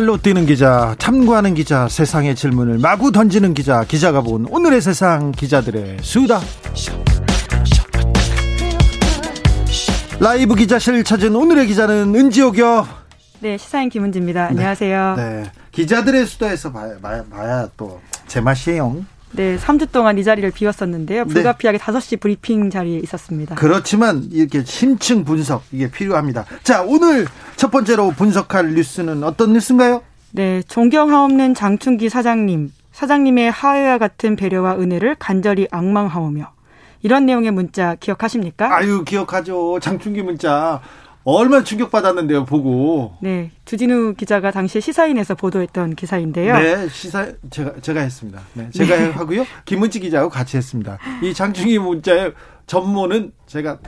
발로 뛰는 기자, 참고하는 기자, 세상의 질문을 마구 던지는 기자, 기자가 본 오늘의 세상 기자들의 수다. 라이브 기자실 찾은 오늘의 기자는 은지옥이요. 네, 시사인 김은지입니다. 안녕하세요. 네, 기자들의 수다에서 봐야, 봐야, 봐야 또 제맛이에요. 네, 3주 동안 이 자리를 비웠었는데요. 네. 불가피하게 네. 5시 브리핑 자리에 있었습니다. 그렇지만 이렇게 심층 분석 이게 필요합니다. 자, 오늘 첫 번째로 분석할 뉴스는 어떤 뉴스인가요? 네, 존경하옵는 장충기 사장님. 사장님의 하회와 같은 배려와 은혜를 간절히 악망하오며 이런 내용의 문자 기억하십니까? 아유, 기억하죠. 장충기 문자. 얼마나 충격받았는데요, 보고. 네. 주진우 기자가 당시 시사인에서 보도했던 기사인데요. 네, 시사, 제가, 제가 했습니다. 네, 제가 네. 하고요. 김은지 기자하고 같이 했습니다. 이 장충기 문자의 전모는 제가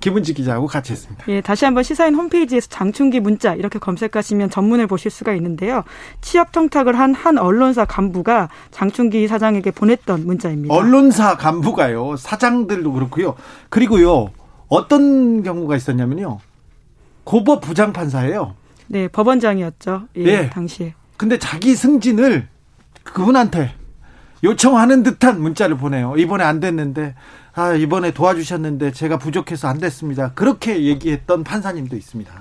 김은지 기자하고 같이 했습니다. 예, 다시 한번 시사인 홈페이지에서 장충기 문자 이렇게 검색하시면 전문을 보실 수가 있는데요. 취업 청탁을 한 한 언론사 간부가 장충기 사장에게 보냈던 문자입니다. 언론사 간부가요. 사장들도 그렇고요. 그리고요. 어떤 경우가 있었냐면요. 고법 부장판사예요. 네, 법원장이었죠. 예, 네. 당시에. 근데 자기 승진을 그분한테 요청하는 듯한 문자를 보내요. 이번에 안 됐는데, 아, 이번에 도와주셨는데 제가 부족해서 안 됐습니다. 그렇게 얘기했던 판사님도 있습니다.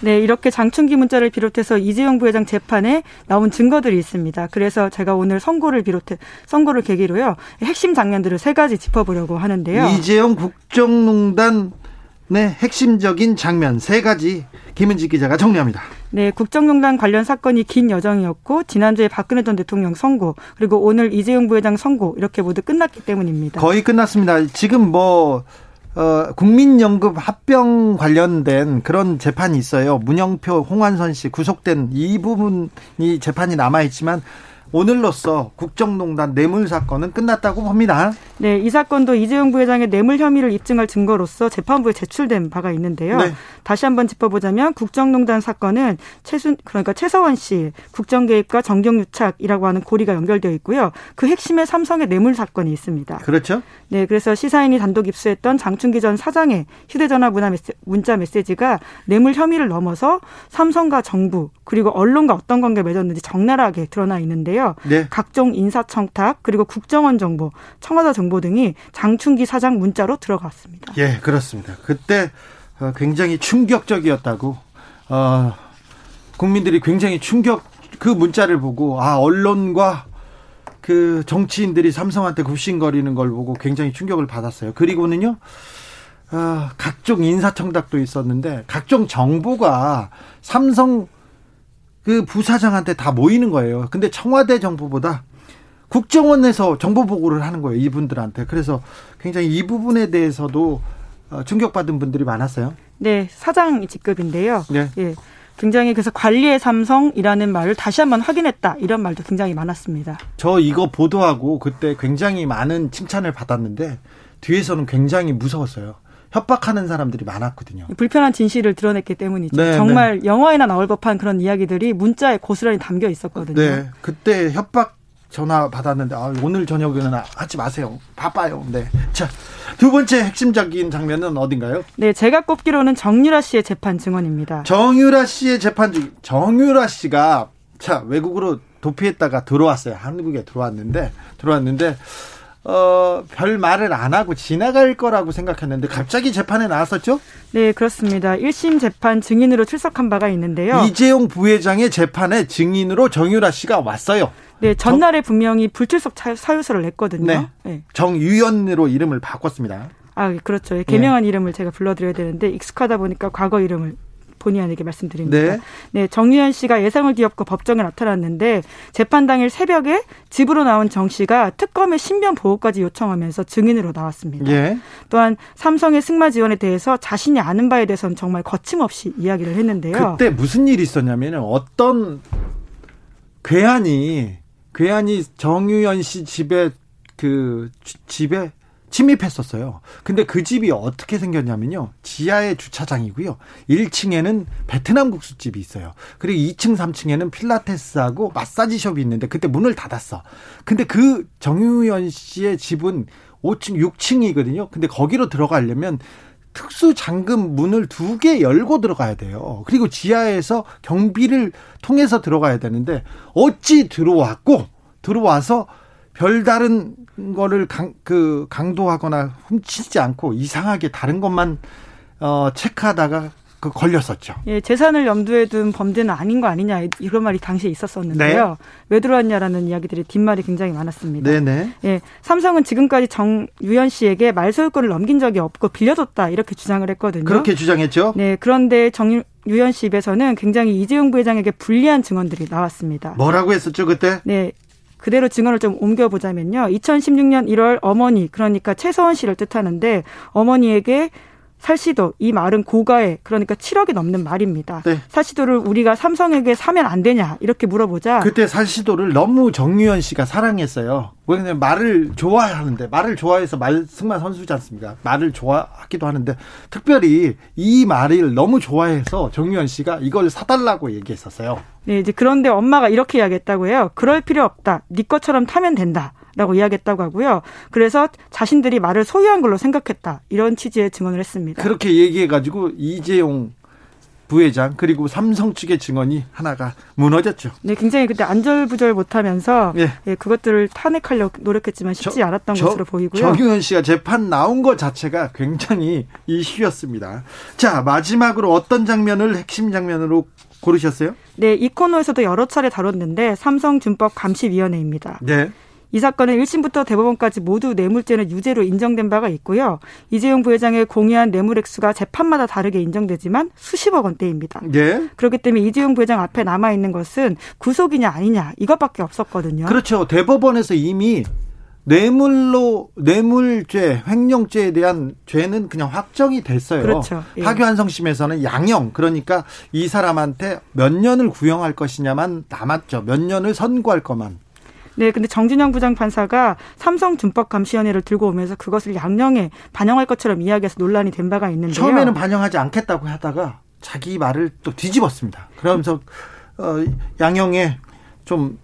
네, 이렇게 장충기 문자를 비롯해서 이재용 부회장 재판에 나온 증거들이 있습니다. 그래서 제가 오늘 선고를 비롯해 선고를 계기로요. 핵심 장면들을 세 가지 짚어보려고 하는데요. 이재용 국정농단 네, 핵심적인 장면 세 가지 김은지 기자가 정리합니다. 네, 국정농단 관련 사건이 긴 여정이었고 지난주에 박근혜 전 대통령 선고 그리고 오늘 이재용 부회장 선고 이렇게 모두 끝났기 때문입니다. 거의 끝났습니다. 지금 뭐 어, 국민연금 합병 관련된 그런 재판이 있어요. 문영표, 홍완선 씨 구속된 이 부분이 재판이 남아 있지만 오늘로써 국정농단 뇌물 사건은 끝났다고 봅니다. 네, 이 사건도 이재용 부회장의 뇌물 혐의를 입증할 증거로서 재판부에 제출된 바가 있는데요. 네. 다시 한번 짚어보자면 국정농단 사건은 최순 그러니까 최서원 씨 국정개입과 정경유착이라고 하는 고리가 연결되어 있고요. 그 핵심에 삼성의 뇌물 사건이 있습니다. 그렇죠. 네, 그래서 시사인이 단독 입수했던 장충기 전 사장의 휴대전화 문자 메시지가 뇌물 혐의를 넘어서 삼성과 정부 그리고 언론과 어떤 관계를 맺었는지 적나라하게 드러나 있는데요. 네. 각종 인사청탁 그리고 국정원 정보, 청와대 정보 등이 장충기 사장 문자로 들어갔습니다. 예, 그렇습니다. 그때 어, 굉장히 충격적이었다고 어, 국민들이 굉장히 충격 그 문자를 보고 아 언론과 그 정치인들이 삼성한테 굽신거리는 걸 보고 굉장히 충격을 받았어요. 그리고는요, 어, 각종 인사청탁도 있었는데 각종 정보가 삼성 그 부사장한테 다 모이는 거예요. 근데 청와대 정보보다 국정원에서 정보 보고를 하는 거예요. 이분들한테. 그래서 굉장히 이 부분에 대해서도 어, 충격받은 분들이 많았어요. 네, 사장 직급인데요. 네. 예. 굉장히 그래서 관리의 삼성이라는 말을 다시 한번 확인했다 이런 말도 굉장히 많았습니다. 저 이거 보도하고 그때 굉장히 많은 칭찬을 받았는데 뒤에서는 굉장히 무서웠어요. 협박하는 사람들이 많았거든요. 불편한 진실을 드러냈기 때문이죠. 네, 정말 네. 영화에나 나올 법한 그런 이야기들이 문자에 고스란히 담겨 있었거든요. 네, 그때 협박 전화 받았는데 아, 오늘 저녁에는 하지 마세요. 바빠요. 네. 자, 두 번째 핵심적인 장면은 어딘가요? 네, 제가 꼽기로는 정유라 씨의 재판 증언입니다. 정유라 씨의 재판 중 정유라 씨가 자, 외국으로 도피했다가 들어왔어요. 한국에 들어왔는데 들어왔는데 어, 별 말을 안 하고 지나갈 거라고 생각했는데 갑자기 재판에 나왔었죠? 네, 그렇습니다. 1심 재판 증인으로 출석한 바가 있는데요. 이재용 부회장의 재판에 증인으로 정유라 씨가 왔어요. 네, 전날에 정... 분명히 불출석 사유서를 냈거든요. 네. 네. 정유연으로 이름을 바꿨습니다. 아, 그렇죠. 개명한 네. 이름을 제가 불러드려야 되는데 익숙하다 보니까 과거 이름을 본의 아니게 말씀드립니다. 네. 네, 정유현 씨가 예상을 뒤엎고 법정에 나타났는데 재판 당일 새벽에 집으로 나온 정 씨가 특검의 신변 보호까지 요청하면서 증인으로 나왔습니다. 예. 또한 삼성의 승마 지원에 대해서 자신이 아는 바에 대해서는 정말 거침없이 이야기를 했는데요. 그때 무슨 일이 있었냐면 어떤 괴한이 괴한이 정유현 씨 집에 그 집에 침입했었어요. 근데 그 집이 어떻게 생겼냐면요. 지하에 주차장이고요. 1층에는 베트남 국수집이 있어요. 그리고 2층, 3층에는 필라테스하고 마사지숍이 있는데 그때 문을 닫았어. 근데 그 정유현 씨의 집은 5층, 6층이거든요. 근데 거기로 들어가려면 특수 잠금 문을 두 개 열고 들어가야 돼요. 그리고 지하에서 경비를 통해서 들어가야 되는데 어찌 들어왔고 들어와서 별다른 거를 강, 그 강도하거나 훔치지 않고 이상하게 다른 것만 어 체크하다가 그 걸렸었죠. 예, 재산을 염두에 둔 범죄는 아닌 거 아니냐 이런 말이 당시에 있었었는데요. 네. 왜 들어왔냐라는 이야기들이 뒷말이 굉장히 많았습니다. 네네. 예, 삼성은 지금까지 정유현 씨에게 말소유권을 넘긴 적이 없고 빌려줬다 이렇게 주장을 했거든요. 그렇게 주장했죠. 네, 그런데 정 유현 씨 입에서는 굉장히 이재용 부회장에게 불리한 증언들이 나왔습니다. 뭐라고 했었죠 그때? 네, 그대로 증언을 좀 옮겨보자면요. 2016년 1월 어머니, 그러니까 최서원 씨를 뜻하는데 어머니에게 살시도 이 말은 고가에 그러니까 7억이 넘는 말입니다. 네. 살시도를 우리가 삼성에게 사면 안 되냐 이렇게 물어보자. 그때 살시도를 너무 정유현 씨가 사랑했어요. 왜냐면 말을 좋아하는데 말을 좋아해서 말승만 선수지 않습니까? 말을 좋아하기도 하는데 특별히 이 말을 너무 좋아해서 정유현 씨가 이걸 사달라고 얘기했었어요. 네, 이제 그런데 엄마가 이렇게 이야기했다고 해요. 그럴 필요 없다. 네 것처럼 타면 된다. 라고 이야기했다고 하고요. 그래서 자신들이 말을 소유한 걸로 생각했다. 이런 취지의 증언을 했습니다. 그렇게 얘기해가지고 이재용 부회장 그리고 삼성 측의 증언이 하나가 무너졌죠. 네, 굉장히 그때 안절부절 못하면서 예. 예 그것들을 탄핵하려고 노력했지만 쉽지 저, 않았던 저, 것으로 보이고요. 정유현 씨가 재판 나온 것 자체가 굉장히 이슈였습니다. 자 마지막으로 어떤 장면을 핵심 장면으로 고르셨어요? 네, 이 코너에서도 여러 차례 다뤘는데 삼성준법 감시위원회입니다. 네. 이 사건은 1심부터 대법원까지 모두 뇌물죄는 유죄로 인정된 바가 있고요. 이재용 부회장의 공유한 뇌물 액수가 재판마다 다르게 인정되지만 수십억 원대입니다. 네. 그렇기 때문에 이재용 부회장 앞에 남아 있는 것은 구속이냐 아니냐 이것밖에 없었거든요. 그렇죠. 대법원에서 이미 뇌물로 뇌물죄, 횡령죄에 대한 죄는 그냥 확정이 됐어요. 그렇죠. 예. 파기환송심에서는 양형 그러니까 이 사람한테 몇 년을 구형할 것이냐만 남았죠. 몇 년을 선고할 것만. 네, 근데 정진영 부장판사가 삼성 준법 감시위원회를 들고 오면서 그것을 양형에 반영할 것처럼 이야기해서 논란이 된 바가 있는데요. 처음에는 반영하지 않겠다고 하다가 자기 말을 또 뒤집었습니다. 그러면서 어, 양형에 좀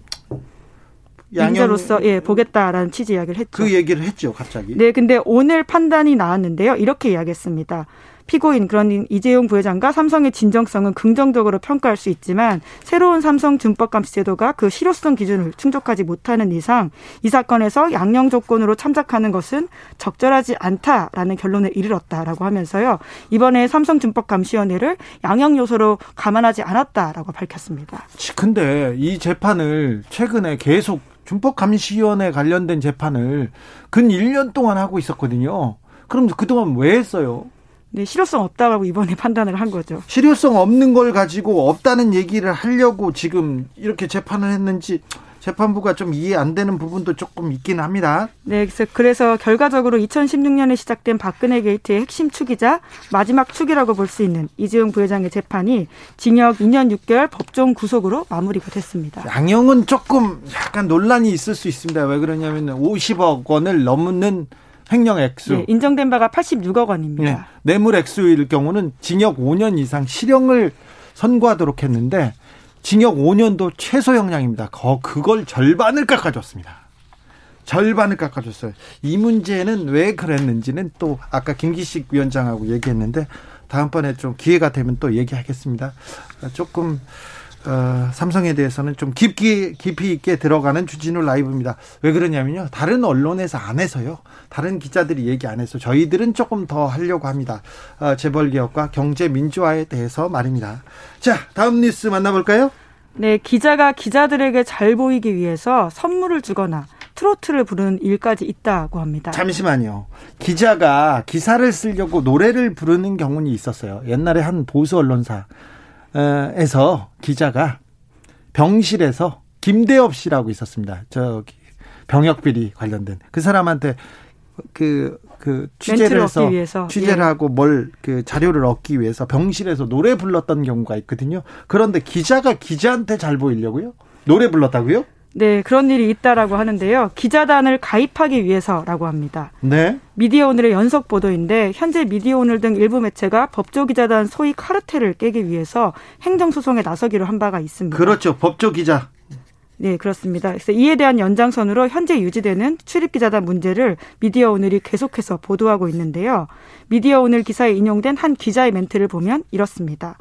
양형로서 예 보겠다라는 취지 이야기를 했죠. 그 얘기를 했죠, 갑자기. 네, 근데 오늘 판단이 나왔는데요. 이렇게 이야기했습니다. 피고인 그런 이재용 부회장과 삼성의 진정성은 긍정적으로 평가할 수 있지만 새로운 삼성 준법 감시 제도가 그 실효성 기준을 충족하지 못하는 이상 이 사건에서 양형 조건으로 참작하는 것은 적절하지 않다라는 결론에 이르렀다라고 하면서요 이번에 삼성 준법 감시위원회를 양형 요소로 감안하지 않았다라고 밝혔습니다. 근데 이 재판을 최근에 계속 준법감시위원회 관련된 재판을 근 1년 동안 하고 있었거든요. 그럼 그동안 왜 했어요? 네, 실효성 없다고 이번에 판단을 한 거죠. 실효성 없는 걸 가지고 없다는 얘기를 하려고 지금 이렇게 재판을 했는지 재판부가 좀 이해 안 되는 부분도 조금 있긴 합니다. 네, 그래서, 그래서 결과적으로 2016년에 시작된 박근혜 게이트의 핵심 축이자 마지막 축이라고 볼 수 있는 이재용 부회장의 재판이 징역 2년 6개월 법정 구속으로 마무리가 됐습니다. 양형은 조금 약간 논란이 있을 수 있습니다. 왜 그러냐면 50억 원을 넘는 횡령 액수. 네, 인정된 바가 86억 원입니다. 네, 뇌물 액수일 경우는 징역 5년 이상 실형을 선고하도록 했는데 징역 5년도 최소 형량입니다. 거 그걸 절반을 깎아줬습니다. 절반을 깎아줬어요. 이 문제는 왜 그랬는지는 또 아까 김기식 위원장하고 얘기했는데 다음번에 좀 기회가 되면 또 얘기하겠습니다. 조금 어, 삼성에 대해서는 좀 깊이 깊이 있게 들어가는 주진우 라이브입니다. 왜 그러냐면요. 다른 언론에서 안 해서요. 다른 기자들이 얘기 안 해서 저희들은 조금 더 하려고 합니다. 어, 재벌 개혁과 경제 민주화에 대해서 말입니다. 자, 다음 뉴스 만나볼까요? 네, 기자가 기자들에게 잘 보이기 위해서 선물을 주거나 트로트를 부르는 일까지 있다고 합니다. 잠시만요. 기자가 기사를 쓰려고 노래를 부르는 경우는 있었어요. 옛날에 한 보수 언론사 에서 기자가 병실에서 김대엽 씨라고 있었습니다. 저기 병역 비리 관련된 그 사람한테 그, 그 취재를 해서 취재를 예. 하고 뭘 그 자료를 얻기 위해서 병실에서 노래 불렀던 경우가 있거든요. 그런데 기자가 기자한테 잘 보이려고요? 노래 불렀다고요? 네, 그런 일이 있다라고 하는데요. 기자단을 가입하기 위해서라고 합니다. 네. 미디어 오늘의 연속 보도인데 현재 미디어 오늘 등 일부 매체가 법조 기자단 소위 카르텔을 깨기 위해서 행정 소송에 나서기로 한 바가 있습니다. 그렇죠. 법조 기자. 네, 그렇습니다. 그래서 이에 대한 연장선으로 현재 유지되는 출입기자단 문제를 미디어 오늘이 계속해서 보도하고 있는데요. 미디어 오늘 기사에 인용된 한 기자의 멘트를 보면 이렇습니다.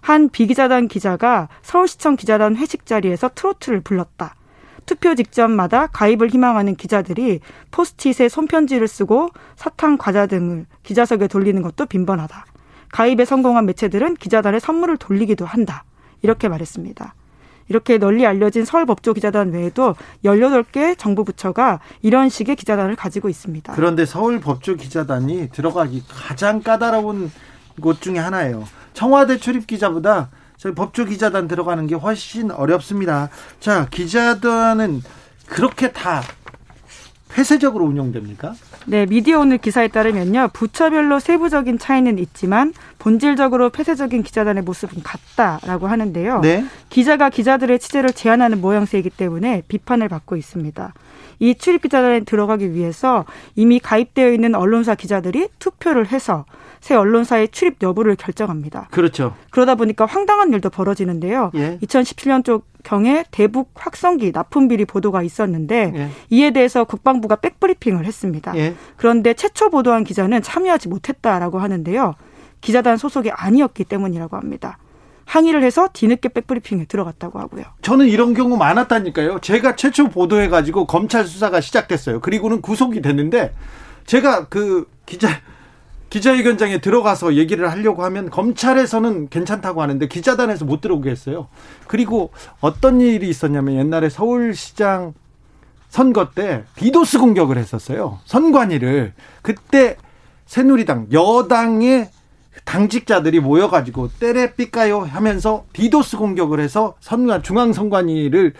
한 비기자단 기자가 서울시청 기자단 회식 자리에서 트로트를 불렀다. 투표 직전마다 가입을 희망하는 기자들이 포스트잇에 손편지를 쓰고 사탕, 과자 등을 기자석에 돌리는 것도 빈번하다. 가입에 성공한 매체들은 기자단에 선물을 돌리기도 한다. 이렇게 말했습니다. 이렇게 널리 알려진 서울법조 기자단 외에도 18개 정부 부처가 이런 식의 기자단을 가지고 있습니다. 그런데 서울법조 기자단이 들어가기 가장 까다로운 곳 중에 하나예요. 청와대 출입 기자보다 저희 법조기자단 들어가는 게 훨씬 어렵습니다. 자, 기자단은 그렇게 다 폐쇄적으로 운영됩니까? 네, 미디어 오늘 기사에 따르면요. 부처별로 세부적인 차이는 있지만 본질적으로 폐쇄적인 기자단의 모습은 같다라고 하는데요. 네. 기자가 기자들의 취재를 제한하는 모양새이기 때문에 비판을 받고 있습니다. 이 출입 기자단에 들어가기 위해서 이미 가입되어 있는 언론사 기자들이 투표를 해서 새 언론사의 출입 여부를 결정합니다. 그렇죠. 그러다 보니까 황당한 일도 벌어지는데요. 예. 2017년 쪽 경에 대북 확성기 납품 비리 보도가 있었는데 예. 이에 대해서 국방부가 백브리핑을 했습니다. 예. 그런데 최초 보도한 기자는 참여하지 못했다라고 하는데요. 기자단 소속이 아니었기 때문이라고 합니다. 항의를 해서 뒤늦게 백브리핑에 들어갔다고 하고요. 저는 이런 경우 많았다니까요. 제가 최초 보도해가지고 검찰 수사가 시작됐어요. 그리고는 구속이 됐는데 제가 그 기자 기자회견장에 들어가서 얘기를 하려고 하면 검찰에서는 괜찮다고 하는데 기자단에서 못 들어오게 했어요. 그리고 어떤 일이 있었냐면 옛날에 서울시장 선거 때 디도스 공격을 했었어요. 선관위를. 그때 새누리당 여당의 당직자들이 모여가지고 때레삐까요 하면서 디도스 공격을 해서 선관 중앙선관위를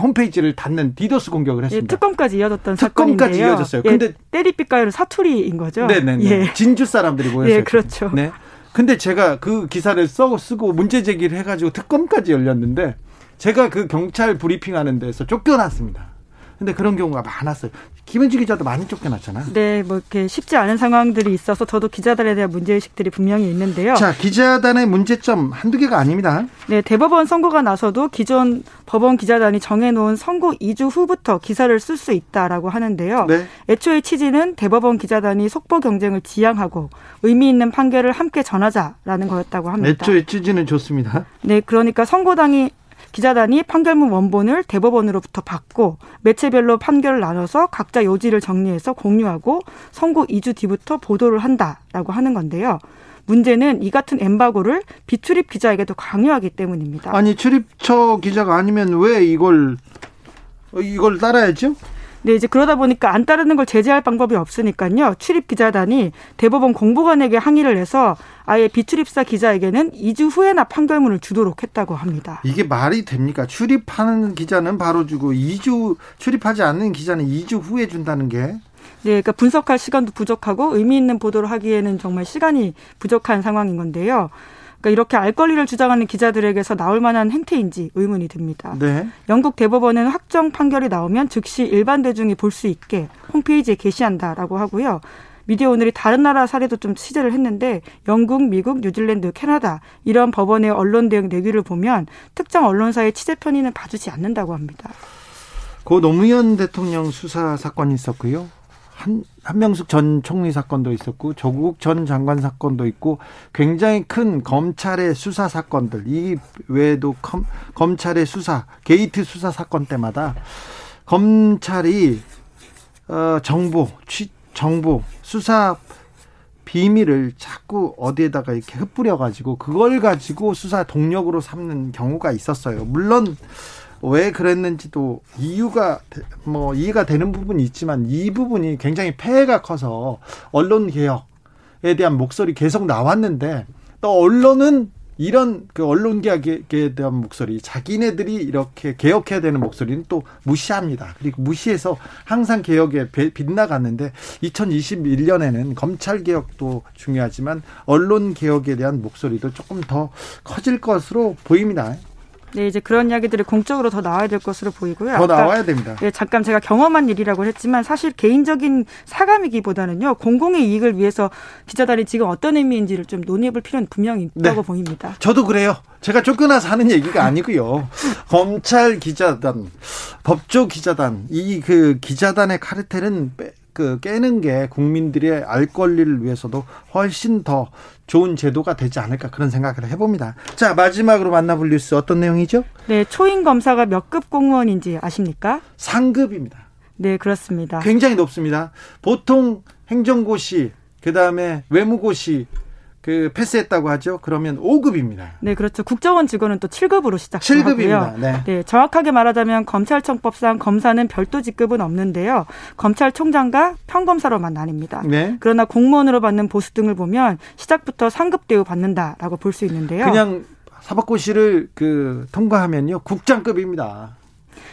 홈페이지를 닫는 디도스 공격을 했습니다. 예, 특검까지 이어졌던 특검까지 사건인데요. 이어졌어요. 예, 근데 때리삐까요는 사투리인 거죠. 네네. 예. 진주 사람들이 모였어요. 예, 그렇죠. 네. 근데 제가 그 기사를 써 쓰고 문제 제기를 해가지고 특검까지 열렸는데 제가 그 경찰 브리핑하는 데서 쫓겨났습니다. 근데 그런 경우가 많았어요. 김현지 기자도 많이 쫓겨났잖아. 네, 뭐 이렇게 쉽지 않은 상황들이 있어서 저도 기자단에 대한 문제의식들이 분명히 있는데요. 자, 기자단의 문제점 한두 개가 아닙니다. 네, 대법원 선고가 나서도 기존 법원 기자단이 정해놓은 선고 2주 후부터 기사를 쓸 수 있다라고 하는데요. 네. 애초에 취지는 대법원 기자단이 속보 경쟁을 지향하고 의미 있는 판결을 함께 전하자라는 거였다고 합니다. 애초에 취지는 좋습니다. 네, 그러니까 선고당이 기자단이 판결문 원본을 대법원으로부터 받고 매체별로 판결을 나눠서 각자 요지를 정리해서 공유하고 선고 2주 뒤부터 보도를 한다라고 하는 건데요. 문제는 이 같은 엠바고를 비출입 기자에게도 강요하기 때문입니다. 아니 출입처 기자가 아니면 왜 이걸 이걸 따라야죠? 네, 이제 그러다 보니까 안 따르는 걸 제재할 방법이 없으니까요. 출입 기자단이 대법원 공보관에게 항의를 해서 아예 비출입사 기자에게는 2주 후에나 판결문을 주도록 했다고 합니다. 이게 말이 됩니까? 출입하는 기자는 바로 주고 2주 출입하지 않는 기자는 2주 후에 준다는 게 네, 그러니까 분석할 시간도 부족하고 의미 있는 보도를 하기에는 정말 시간이 부족한 상황인 건데요. 그러니까 이렇게 알 권리를 주장하는 기자들에게서 나올 만한 행태인지 의문이 듭니다. 네. 영국 대법원은 확정 판결이 나오면 즉시 일반 대중이 볼 수 있게 홈페이지에 게시한다라고 하고요. 미디어 오늘이 다른 나라 사례도 좀 취재를 했는데 영국, 미국, 뉴질랜드, 캐나다 이런 법원의 언론 대응 내규를 보면 특정 언론사의 취재 편의는 봐주지 않는다고 합니다. 고 노무현 대통령 수사 사건이 있었고요. 한, 한명숙 전 총리 사건도 있었고 조국 전 장관 사건도 있고 굉장히 큰 검찰의 수사 사건들 이 외에도 검, 검찰의 수사 게이트 수사 사건 때마다 검찰이 어, 정보 취, 정보 수사 비밀을 자꾸 어디에다가 이렇게 흩뿌려 가지고 그걸 가지고 수사 동력으로 삼는 경우가 있었어요. 물론 왜 그랬는지도 이유가 뭐 이해가 되는 부분이 있지만 이 부분이 굉장히 폐해가 커서 언론 개혁에 대한 목소리 계속 나왔는데 또 언론은 이런 그 언론 개혁에 대한 목소리, 자기네들이 이렇게 개혁해야 되는 목소리는 또 무시합니다. 그리고 무시해서 항상 개혁에 빗나갔는데 2021년에는 검찰 개혁도 중요하지만 언론 개혁에 대한 목소리도 조금 더 커질 것으로 보입니다. 네, 이제 그런 이야기들이 공적으로 더 나와야 될 것으로 보이고요. 더 나와야 됩니다. 네, 잠깐 제가 경험한 일이라고 했지만 사실 개인적인 사감이기보다는요. 공공의 이익을 위해서 기자단이 지금 어떤 의미인지를 좀 논의해볼 필요는 분명히 있다고 네. 보입니다. 저도 그래요. 제가 쫓겨나서 하는 얘기가 아니고요. 검찰 기자단, 법조 기자단, 이 그 기자단의 카르텔은 그 깨는 게 국민들의 알 권리를 위해서도 훨씬 더 좋은 제도가 되지 않을까 그런 생각을 해봅니다. 자 마지막으로 만나볼 뉴스 어떤 내용이죠? 네 초임 검사가 몇 급 공무원인지 아십니까? 상급입니다. 네 그렇습니다. 굉장히 높습니다. 보통 행정고시 그 다음에 외무고시 그 패스했다고 하죠. 그러면 5급입니다. 네, 그렇죠. 국정원 직원은 또 7급으로 시작하고요. 7급입니다. 네. 네. 정확하게 말하자면 검찰청법상 검사는 별도 직급은 없는데요. 검찰총장과 평검사로만 나뉩니다. 네. 그러나 공무원으로 받는 보수 등을 보면 시작부터 상급 대우 받는다라고 볼 수 있는데요. 그냥 사법고시를 그 통과하면요 국장급입니다.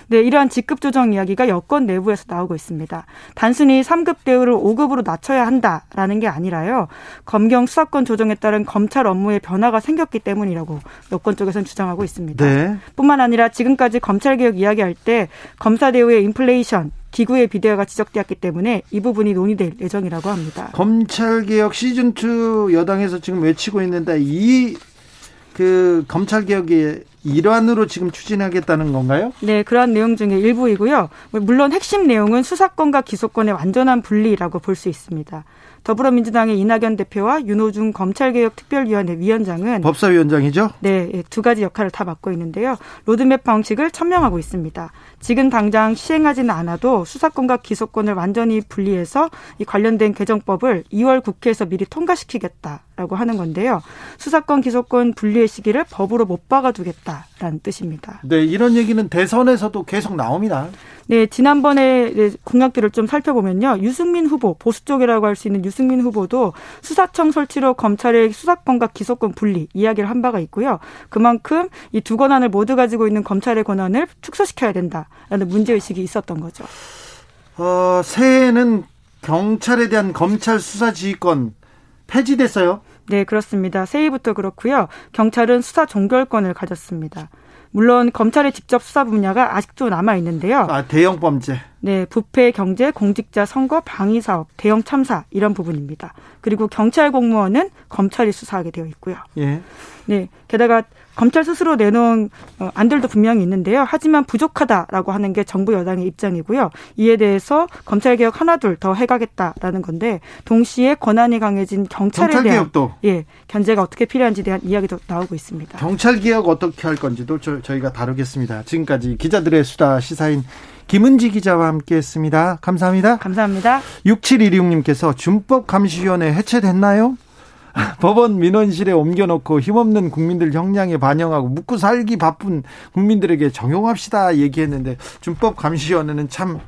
네, 이러한 직급 조정 이야기가 여권 내부에서 나오고 있습니다. 단순히 3급 대우를 5급으로 낮춰야 한다라는 게 아니라요. 검경 수사권 조정에 따른 검찰 업무에 변화가 생겼기 때문이라고 여권 쪽에서는 주장하고 있습니다. 네. 뿐만 아니라 지금까지 검찰 개혁 이야기할 때 검사 대우의 인플레이션 기구의 비대화가 지적되었기 때문에 이 부분이 논의될 예정이라고 합니다. 검찰 개혁 시즌 2 여당에서 지금 외치고 있는데 이 그 검찰 개혁의 일환으로 지금 추진하겠다는 건가요? 네, 그러한 내용 중에 일부이고요. 물론 핵심 내용은 수사권과 기소권의 완전한 분리라고 볼 수 있습니다. 더불어민주당의 이낙연 대표와 윤호중 검찰개혁특별위원회 위원장은 법사위원장이죠? 네, 예, 두 가지 역할을 다 맡고 있는데요. 로드맵 방식을 천명하고 있습니다. 지금 당장 시행하지는 않아도 수사권과 기소권을 완전히 분리해서 이 관련된 개정법을 2월 국회에서 미리 통과시키겠다 라고 하는 건데요. 수사권 기소권 분리의 시기를 법으로 못 박아두겠다라는 뜻입니다. 네, 이런 얘기는 대선에서도 계속 나옵니다. 네, 지난번에 공약들을 좀 살펴보면요. 유승민 후보, 보수 쪽이라고 할 수 있는 유승민 후보도 수사청 설치로 검찰의 수사권과 기소권 분리 이야기를 한 바가 있고요. 그만큼 이 두 권한을 모두 가지고 있는 검찰의 권한을 축소시켜야 된다라는 문제의식이 있었던 거죠. 어, 새해에는 경찰에 대한 검찰 수사 지휘권 폐지됐어요? 네, 그렇습니다. 새해부터 그렇고요. 경찰은 수사 종결권을 가졌습니다. 물론 검찰의 직접 수사 분야가 아직도 남아 있는데요. 아, 대형 범죄. 네, 부패, 경제, 공직자 선거, 방위 사업, 대형 참사 이런 부분입니다. 그리고 경찰 공무원은 검찰이 수사하게 되어 있고요. 예. 네, 게다가 검찰 스스로 내놓은 어, 안들도 분명히 있는데요. 하지만 부족하다라고 하는 게 정부 여당의 입장이고요. 이에 대해서 검찰 개혁 하나둘 더 해가겠다라는 건데 동시에 권한이 강해진 경찰에 경찰 대한 개혁도. 예 견제가 어떻게 필요한지 대한 이야기도 나오고 있습니다. 경찰 개혁 어떻게 할 건지도 저, 저희가 다루겠습니다. 지금까지 기자들의 수다 시사인 김은지 기자와 함께 했습니다. 감사합니다. 감사합니다. 6716님께서 준법 감시위원회 해체됐나요? 법원 민원실에 옮겨놓고 힘없는 국민들 형량에 반영하고 묵고 살기 바쁜 국민들에게 적용합시다 얘기했는데 준법 감시위원회는 참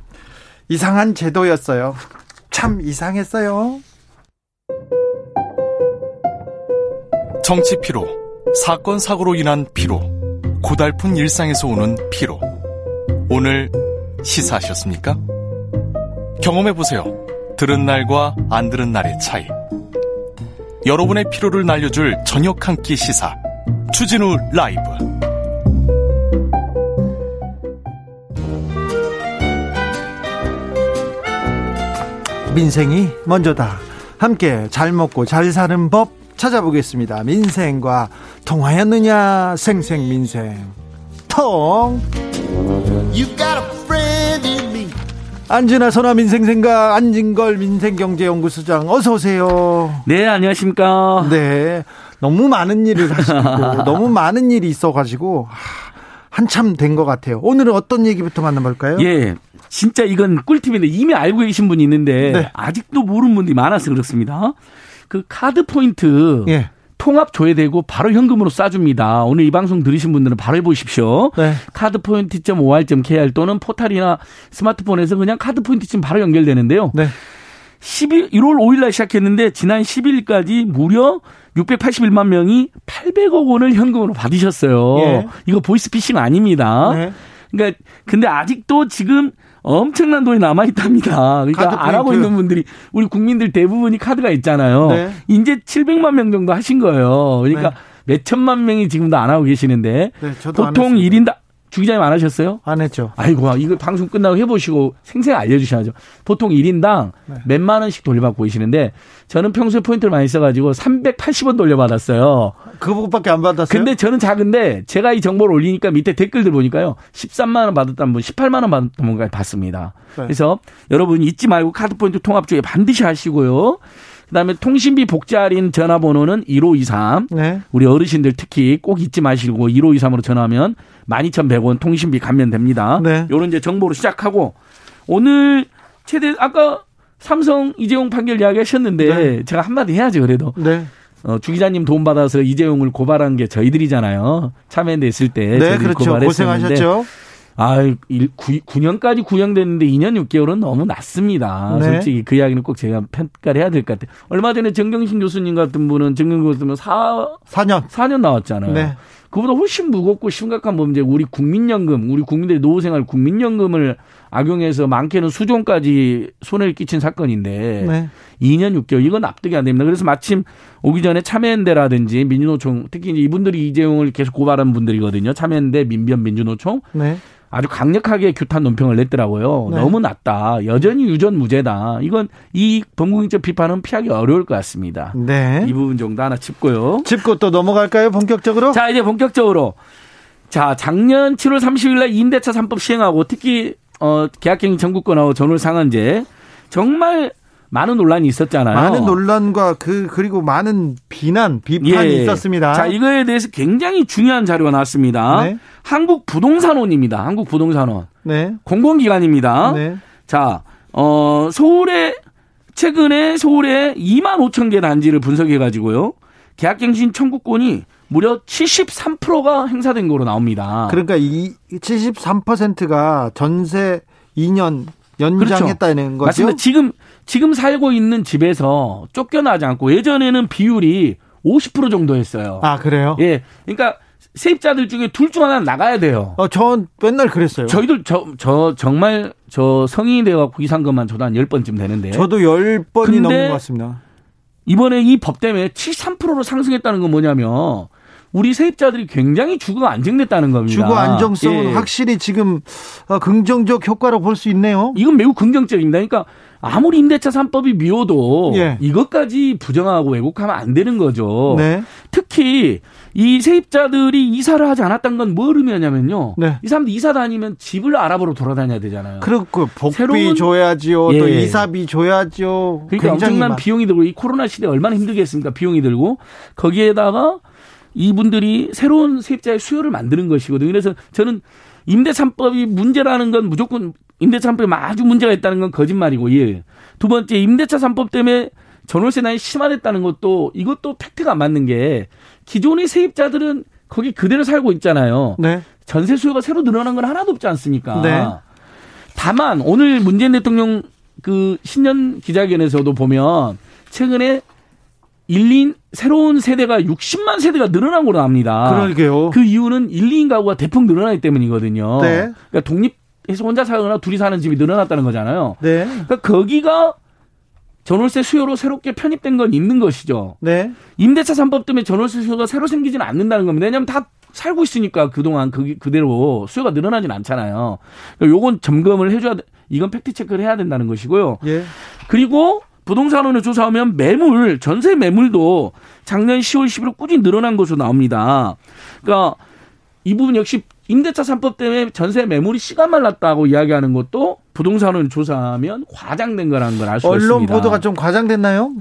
이상한 제도였어요. 참 이상했어요. 정치 피로, 사건 사고로 인한 피로, 고달픈 일상에서 오는 피로. 오늘 시사하셨습니까? 경험해 보세요. 들은 날과 안 들은 날의 차이. 여러분의 피로를 날려줄 저녁 한 끼 시사. 추진우 라이브. 민생이 먼저다. 함께 잘 먹고 잘 사는 법 찾아보겠습니다. 민생과 통하였느냐 생생민생. 통 안진아 선화 민생생각 안진걸 민생경제연구소장 어서 오세요. 네 안녕하십니까. 네 너무 많은 일을 하시고 너무 많은 일이 있어가지고 한참 된 것 같아요. 오늘은 어떤 얘기부터 만나볼까요? 예. 진짜 이건 꿀팁인데 이미 알고 계신 분이 있는데 네. 아직도 모르는 분들이 많아서 그렇습니다. 그 카드 포인트 예. 통합 조회되고 바로 현금으로 쏴줍니다. 오늘 이 방송 들으신 분들은 바로 해보십시오. 네. 카드 포인트.or.kr 또는 포탈이나 스마트폰에서 그냥 카드 포인트 바로 연결되는데요. 네. 12, 1월 5일 날 시작했는데 지난 10일까지 무려 681만 명이 800억 원을 현금으로 받으셨어요. 예. 이거 보이스피싱 아닙니다. 네. 그러니까 근데 아직도 지금 엄청난 돈이 남아 있답니다. 그러니까 안 하고 있는 분들이 우리 국민들 대부분이 카드가 있잖아요. 네. 이제 700만 명 정도 하신 거예요. 그러니까 네. 몇 천만 명이 지금도 안 하고 계시는데 네, 보통 1인당 주 기자님 안 하셨어요? 안 했죠. 아이고, 이거 방송 끝나고 해보시고 생생 알려주셔야죠. 보통 1인당 네. 몇만 원씩 돌려받고 계시는데 저는 평소에 포인트를 많이 써가지고 380원 돌려받았어요. 그것밖에 안 받았어요? 근데 저는 작은데 제가 이 정보를 올리니까 밑에 댓글들 보니까요. 13만 원 받았다는 분, 18만 원 받았다는 분까지 봤습니다. 네. 그래서 여러분 잊지 말고 카드 포인트 통합 조회 반드시 하시고요. 그다음에 통신비 복지 할인 전화번호는 1523. 네. 우리 어르신들 특히 꼭 잊지 마시고 1523으로 전화하면 12,100원 통신비 감면됩니다. 네. 요런 이제 정보로 시작하고 오늘 최대 아까 삼성 이재용 판결 이야기 하셨는데 네. 제가 한마디 해야죠 그래도. 네. 어, 주 기자님 돈 받아서 이재용을 고발한 게 저희들이잖아요. 참여연대 있을 때. 네, 그렇죠. 고생하셨죠. 아, 9, 년까지 구형됐는데 2년 6개월은 너무 낮습니다. 네. 솔직히 그 이야기는 꼭 제가 평가를 해야 될 것 같아요. 얼마 전에 정경신 교수님 같은 분은 정경신 교수님 4, 4년. 4년 나왔잖아요. 네. 그보다 훨씬 무겁고 심각한 문제 우리 국민연금, 우리 국민들의 노후생활 국민연금을 악용해서 많게는 수종까지 손해를 끼친 사건인데 네. 2년 6개월 이건 납득이 안 됩니다. 그래서 마침 오기 전에 참여연대라든지 민주노총 특히 이분들이 이재용을 계속 고발한 분들이거든요. 참여연대, 민변, 민주노총. 네. 아주 강력하게 규탄 논평을 냈더라고요. 네. 너무 낮다. 여전히 유전 무죄다. 이건 이 범국민적 비판은 피하기 어려울 것 같습니다. 네. 이 부분 정도 하나 짚고요. 짚고 또 넘어갈까요? 본격적으로? 자, 이제 본격적으로. 자, 작년 7월 30일 날 임대차 3법 시행하고 특히 어 계약갱 청구권하고 전월 상한제 정말 많은 논란이 있었잖아요. 많은 논란과 그 그리고 많은 비난, 비판이 예. 있었습니다. 자, 이거에 대해서 굉장히 중요한 자료가 나왔습니다. 네. 한국 부동산원입니다. 한국 부동산원. 네. 공공기관입니다. 네. 자, 어, 서울에 최근에 서울에 2만 5천 개 단지를 분석해 가지고요. 계약갱신 청구권이 무려 73%가 행사된 거로 나옵니다. 그러니까 이 73%가 전세 2년 연장했다는 그렇죠. 거죠. 맞습니다. 지금 지금 살고 있는 집에서 쫓겨나지 않고 예전에는 비율이 50% 정도였어요. 아 그래요? 예, 그러니까 세입자들 중에 둘 중 하나 나가야 돼요. 어, 전 맨날 그랬어요. 저희들 저, 저 정말 저 성인이 돼갖고 이산 것만 저도 한 10번쯤 되는데. 저도 10번이 넘는 것 같습니다. 이번에 이 법 때문에 73%로 상승했다는 건 뭐냐면 우리 세입자들이 굉장히 주거 안정됐다는 겁니다. 주거 안정성은 예. 확실히 지금 어, 긍정적 효과로 볼 수 있네요. 이건 매우 긍정적입니다. 그러니까 아무리 임대차 3법이 미워도 예. 이것까지 부정하고 왜곡하면 안 되는 거죠. 네. 특히 이 세입자들이 이사를 하지 않았던 건 뭘 의미하냐면요. 네. 이 사람들 이사 다니면 집을 알아보러 돌아다녀야 되잖아요. 그렇고 복비 새로운, 줘야지요. 예. 또 이사비 줘야죠. 그러니까 엄청난 비용이 들고 이 코로나 시대에 얼마나 힘들겠습니까? 비용이 들고 거기에다가 이분들이 새로운 세입자의 수요를 만드는 것이거든요. 그래서 저는 임대 3법이 문제라는 건 무조건 임대차 3법이 아주 문제가 있다는 건 거짓말이고 예. 두 번째 임대차 3법 때문에 전월세 난이 심화됐다는 것도 이것도 팩트가 안 맞는 게 기존의 세입자들은 거기 그대로 살고 있잖아요. 네. 전세 수요가 새로 늘어난 건 하나도 없지 않습니까? 네. 다만 오늘 문재인 대통령 그 신년 기자회견에서도 보면 최근에 1, 2 새로운 세대가 60만 세대가 늘어난 걸로 나옵니다. 그러게요. 그 이유는 1, 2인 가구가 대폭 늘어나기 때문이거든요. 네. 그러니까 독립해서 혼자 살거나 둘이 사는 집이 늘어났다는 거잖아요. 네. 그러니까 거기가 전월세 수요로 새롭게 편입된 건 있는 것이죠. 네. 임대차 3법 때문에 전월세 수요가 새로 생기지는 않는다는 겁니다. 왜냐하면 다 살고 있으니까 그동안 그, 그대로 수요가 늘어나진 않잖아요. 그러니까 요건 점검을 해줘야 돼. 이건 팩트 체크를 해야 된다는 것이고요. 예. 그리고 부동산원을 조사하면 매물, 전세 매물도 작년 10월, 11월 꾸준히 늘어난 것으로 나옵니다. 그러니까 이 부분 역시 임대차 3법 때문에 전세 매물이 씨가 말랐다고 이야기하는 것도 부동산을 조사하면 과장된 거라는 걸 알 수 있습니다. 언론 보도가 좀 과장됐나요?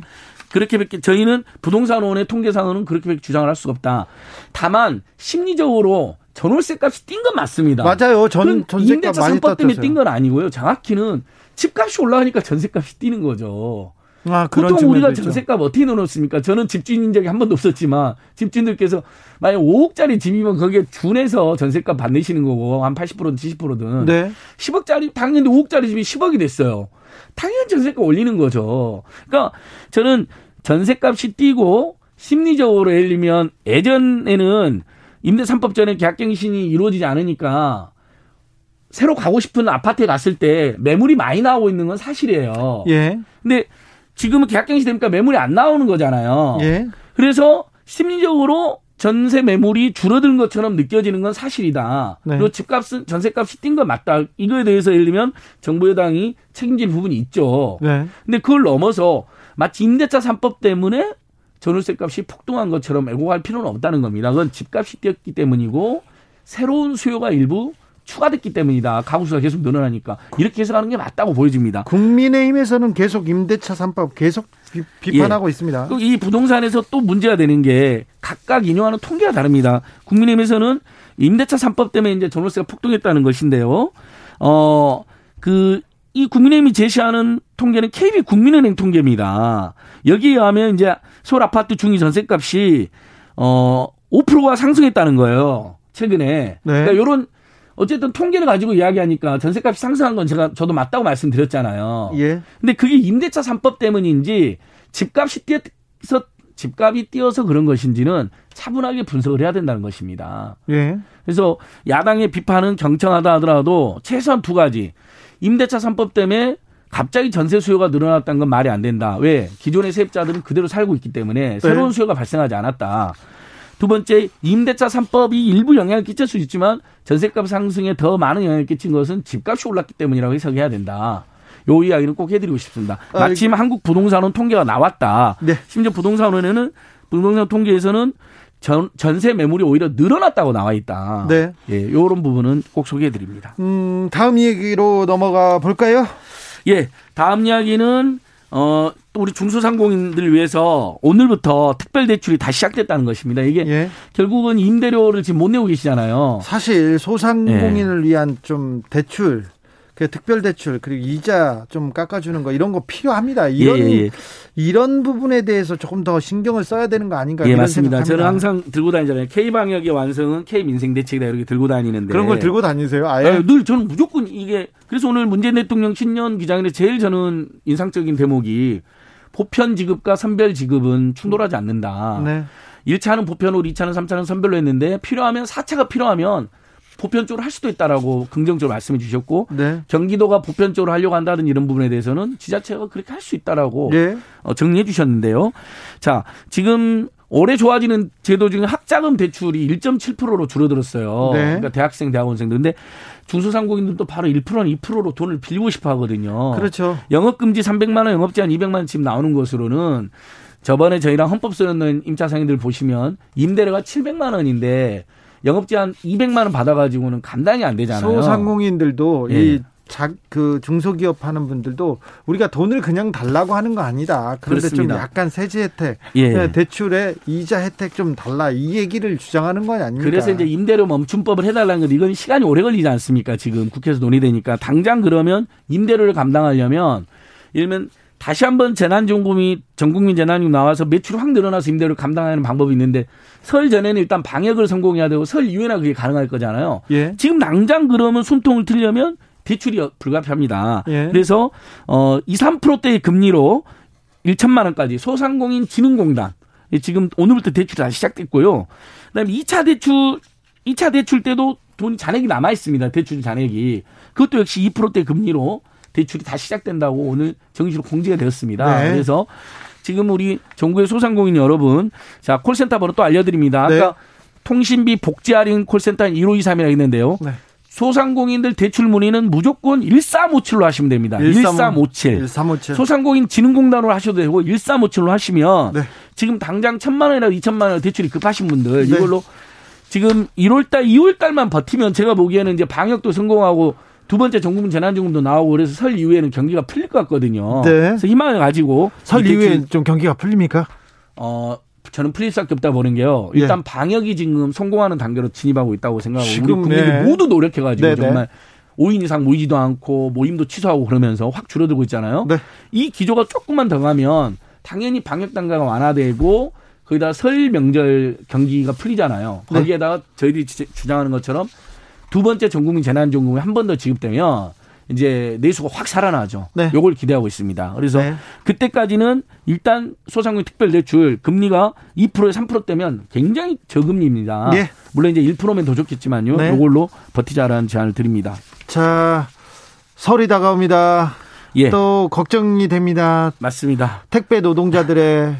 그렇게밖에 저희는 부동산원의 통계상으로는 그렇게밖에 주장을 할 수가 없다. 다만 심리적으로 전월세 값이 뛴 건 맞습니다. 맞아요. 전 전세값 임대차 3법 때문에 뛴 건 아니고요. 정확히는 집값이 올라가니까 전세값이 뛰는 거죠. 아, 보통 우리가 전세값 어떻게 넣어놓습니까? 저는 집주인인 적이 한 번도 없었지만 집주인들께서 만약 5억짜리 집이면 거기에 준해서 전세값 받으시는 거고 한 80%든 70%든 네. 10억짜리 당연히 5억짜리 집이 10억이 됐어요. 당연히 전세값 올리는 거죠. 그러니까 저는 전세값이 뛰고 심리적으로 예를 들면 예전에는 임대 3법 전에 계약갱신이 이루어지지 않으니까 새로 가고 싶은 아파트에 갔을 때 매물이 많이 나오고 있는 건 사실이에요. 예. 근데 지금은 계약갱신 되니까 매물이 안 나오는 거잖아요. 예. 그래서 심리적으로 전세 매물이 줄어든 것처럼 느껴지는 건 사실이다. 네. 그리고 집값은 전세값이 뛴 건 맞다. 이거에 대해서 예를 들면 정부 여당이 책임질 부분이 있죠. 네. 근데 그걸 넘어서 마치 임대차 3법 때문에 전월세 값이 폭등한 것처럼 애고갈 필요는 없다는 겁니다. 그건 집값이 뛰었기 때문이고 새로운 수요가 일부 추가됐기 때문이다. 가구 수가 계속 늘어나니까 이렇게 해석하는 게 맞다고 보여집니다. 국민의힘에서는 계속 임대차 3법 계속 비, 판하고 예. 있습니다. 이 부동산에서 또 문제가 되는 게 각각 인용하는 통계가 다릅니다. 국민의힘에서는 임대차 3법 때문에 이제 전월세가 폭등했다는 것인데요. 어, 그, 이 국민의힘이 제시하는 통계는 KB 국민은행 통계입니다. 여기에 의하면 이제 서울 아파트 중위 전세값이 어, 5%가 상승했다는 거예요. 최근에. 네. 그러니까 요런 어쨌든 통계를 가지고 이야기하니까 전세값이 상승한 건 제가 저도 맞다고 말씀드렸잖아요. 예. 근데 그게 임대차 3법 때문인지 집값이 뛰어서 집값이 뛰어서 그런 것인지는 차분하게 분석을 해야 된다는 것입니다. 예. 그래서 야당의 비판은 경청하다 하더라도 최소한 두 가지. 임대차 3법 때문에 갑자기 전세 수요가 늘어났다는 건 말이 안 된다. 왜? 기존의 세입자들은 그대로 살고 있기 때문에 네. 새로운 수요가 발생하지 않았다. 두 번째 임대차 3법이 일부 영향을 끼칠 수 있지만 전세값 상승에 더 많은 영향을 끼친 것은 집값이 올랐기 때문이라고 해석해야 된다. 요 이야기는 꼭 해드리고 싶습니다. 아, 마침 아, 한국 부동산원 통계가 나왔다. 네. 심지어 부동산원에는 부동산 통계에서는 전, 전세 매물이 오히려 늘어났다고 나와 있다. 네. 예, 요런 부분은 꼭 소개해 드립니다. 음, 다음 얘기로 넘어가 볼까요? 예, 다음 이야기는 어, 또 우리 중소상공인들을 위해서 오늘부터 특별 대출이 다시 시작됐다는 것입니다. 이게 예. 결국은 임대료를 지금 못 내고 계시잖아요. 사실 소상공인을 예. 위한 좀 대출 그 특별 대출 그리고 이자 좀 깎아주는 거 이런 거 필요합니다. 이런 예, 예, 예. 이런 부분에 대해서 조금 더 신경을 써야 되는 거 아닌가? 예, 맞습니다. 저는 항상 들고 다니잖아요. K 방역의 완성은 K 민생 대책이다 이렇게 들고 다니는데 그런 걸 들고 다니세요? 아예 아, 늘 저는 무조건 이게 그래서 오늘 문재인 대통령 신년 기자회견에 제일 저는 인상적인 대목이 보편 지급과 선별 지급은 충돌하지 않는다. 네. 1차는 보편으로 2차는 3차는 선별로 했는데 필요하면 4차가 필요하면 보편적으로 할 수도 있다라고 긍정적으로 말씀해 주셨고 네. 경기도가 보편적으로 하려고 한다든 이런 부분에 대해서는 지자체가 그렇게 할 수 있다라고 네. 어, 정리해 주셨는데요. 자, 지금 올해 좋아지는 제도 중에 학자금 대출이 1.7%로 줄어들었어요. 네. 그러니까 대학생, 대학원생들. 근데 중소상공인들도 바로 1%는 2%로 돈을 빌리고 싶어 하거든요. 그렇죠. 영업금지 300만 원, 영업 제한 200만 원 지금 나오는 것으로는 저번에 저희랑 헌법 써놓는 임차 상인들 보시면 임대료가 700만 원인데 영업 제한 200만 원 받아가지고는 감당이 안 되잖아요. 소상공인들도 예. 이 자, 그 중소기업 하는 분들도 우리가 돈을 그냥 달라고 하는 거 아니다. 그런데 그렇습니다. 좀 약간 세제 혜택, 예. 네, 대출에 이자 혜택 좀 달라. 이 얘기를 주장하는 건 아닙니까? 그래서 이제 임대료 멈춤법을 해달라는 건 이건 시간이 오래 걸리지 않습니까? 지금 국회에서 논의되니까 당장 그러면 임대료를 감당하려면 일면 다시 한번 재난지원금이 전국민 재난금 나와서 매출이 확 늘어나서 임대료를 감당하는 방법이 있는데 설 전에는 일단 방역을 성공해야 되고 설 이후에나 그게 가능할 거잖아요. 예. 지금 당장 그러면 숨통을 틀려면 대출이 불가피합니다. 예. 그래서 어 2, 3%대의 금리로 1천만 원까지 소상공인 진흥공단 지금 오늘부터 대출이 다시 시작됐고요. 그다음에 2차 대출 2차 대출 때도 돈 잔액이 남아 있습니다. 대출 잔액이 그것도 역시 2%대 금리로 대출이 다시 시작된다고 오늘 정식으로 공지가 되었습니다. 네. 그래서 지금 우리 전국의 소상공인 여러분, 자 콜센터 번호 또 알려드립니다. 네. 아까 통신비 복지 할인 콜센터 1523이라 있는데요. 네. 소상공인들 대출 문의는 무조건 1357로 하시면 됩니다. 1357. 1357. 소상공인 진흥공단으로 하셔도 되고 1357로 하시면 네. 지금 당장 천만 원이나 이천만 원 대출이 급하신 분들 네. 이걸로 지금 1월 달, 2월 달만 버티면 제가 보기에는 이제 방역도 성공하고 두 번째 전국민 재난지원금도 나오고 그래서 설 이후에는 경기가 풀릴 것 같거든요. 네. 그래서 희망을 가지고 설 이후에 좀 경기가 풀립니까? 어 저는 풀릴 수밖에 없다 보는 게요. 예. 일단 예. 방역이 지금 성공하는 단계로 진입하고 있다고 생각하고 지금, 우리 국민들 네. 모두 노력해가지고 네, 네. 정말 5인 이상 모이지도 않고 모임도 취소하고 그러면서 확 줄어들고 있잖아요. 네. 이 기조가 조금만 더 가면 당연히 방역 단계가 완화되고 거기다 설 명절 경기가 풀리잖아요. 네. 거기에다가 저희들이 주장하는 것처럼 두 번째 전국민 재난지원금이 한 번 더 지급되면 이제 내수가 확 살아나죠. 네. 요걸 기대하고 있습니다. 그래서 네. 그때까지는 일단 소상공인 특별 대출 금리가 2%에 3%대면 굉장히 저금리입니다. 네. 물론 이제 1%면 더 좋겠지만요. 네. 요걸로 버티자라는 제안을 드립니다. 자, 설이 다가옵니다. 예. 또 걱정이 됩니다. 맞습니다. 택배 노동자들의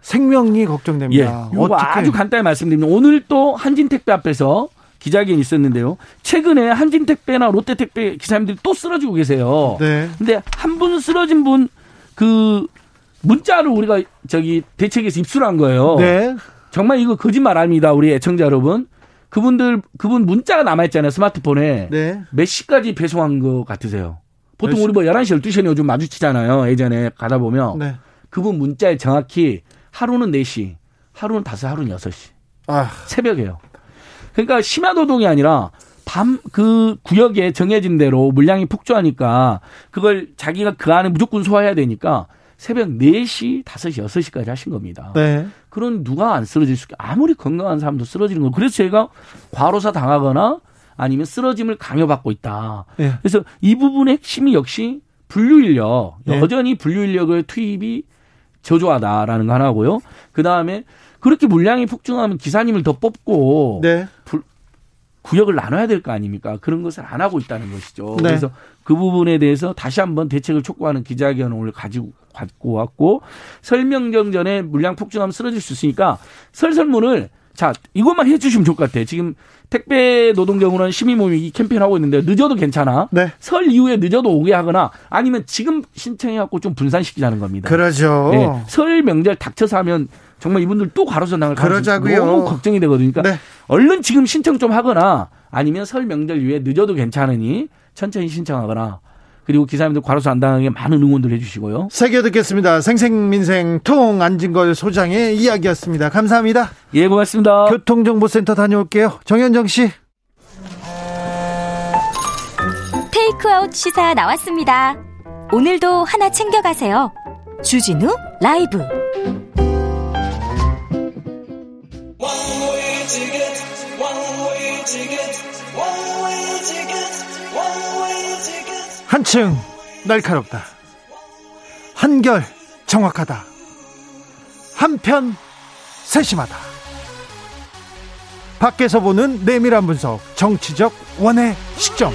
생명이 걱정됩니다. 예, 이거 아주 간단히 말씀드리면 오늘 또 한진택배 앞에서 기자회견이 있었는데요. 최근에 한진택배나 롯데택배 기사님들이 또 쓰러지고 계세요. 네. 근데 한 분 쓰러진 분 그 문자를 우리가 저기 대책에서 입수한 거예요. 네. 정말 이거 거짓말 아닙니다. 우리 애청자 여러분. 그분들 그분 문자가 남아 있잖아요. 스마트폰에. 네. 몇 시까지 배송한 것 같으세요? 보통 우리 뭐 11시, 12시에 요즘 마주치잖아요. 예전에 가다 보면. 네. 그분 문자에 정확히 하루는 4시, 하루는 5시, 하루는 6시. 아. 새벽에요. 그러니까 심야 노동이 아니라 밤 그 구역에 정해진 대로 물량이 폭주하니까 그걸 자기가 그 안에 무조건 소화해야 되니까 새벽 4시, 5시, 6시까지 하신 겁니다. 네. 그런 누가 안 쓰러질 수, 아무리 건강한 사람도 쓰러지는 거예요. 그래서 제가 과로사 당하거나 아니면 쓰러짐을 강요받고 있다. 네. 그래서 이 부분의 핵심이 역시 분류 인력, 네. 여전히 분류 인력의 투입이 저조하다라는 거 하나고요. 그 다음에 그렇게 물량이 폭증하면 기사님을 더 뽑고 네. 불, 구역을 나눠야 될 거 아닙니까? 그런 것을 안 하고 있다는 것이죠. 네. 그래서 그 부분에 대해서 다시 한번 대책을 촉구하는 기자회견을 오늘 가지고 갖고 왔고 설명정 전에 물량 폭증하면 쓰러질 수 있으니까 설설문을 자 이것만 해주시면 좋을 것 같아요. 지금 택배 노동경우는 시민 모임이 이 캠페인 하고 있는데 늦어도 괜찮아. 네. 설 이후에 늦어도 오게 하거나 아니면 지금 신청해갖고 좀 분산시키자는 겁니다. 그러죠. 네. 설 명절 닥쳐서 하면 정말 이분들 또 가로서 나갈 가능성이 너무 걱정이 되거든요. 그러니까 네. 얼른 지금 신청 좀 하거나 아니면 설 명절 이후에 늦어도 괜찮으니 천천히 신청하거나 그리고 기사님들 과로사 안 당하게 많은 응원들 해주시고요. 세계 듣겠습니다. 생생민생 통 안진걸 소장의 이야기였습니다. 감사합니다. 예, 고맙습니다. 교통정보센터 다녀올게요. 정현정 씨. 테이크아웃 시사 나왔습니다. 오늘도 하나 챙겨가세요. 주진우 라이브. 한층 날카롭다. 한결 정확하다. 한편 세심하다. 밖에서 보는 내밀한 분석, 정치적 원의 시점.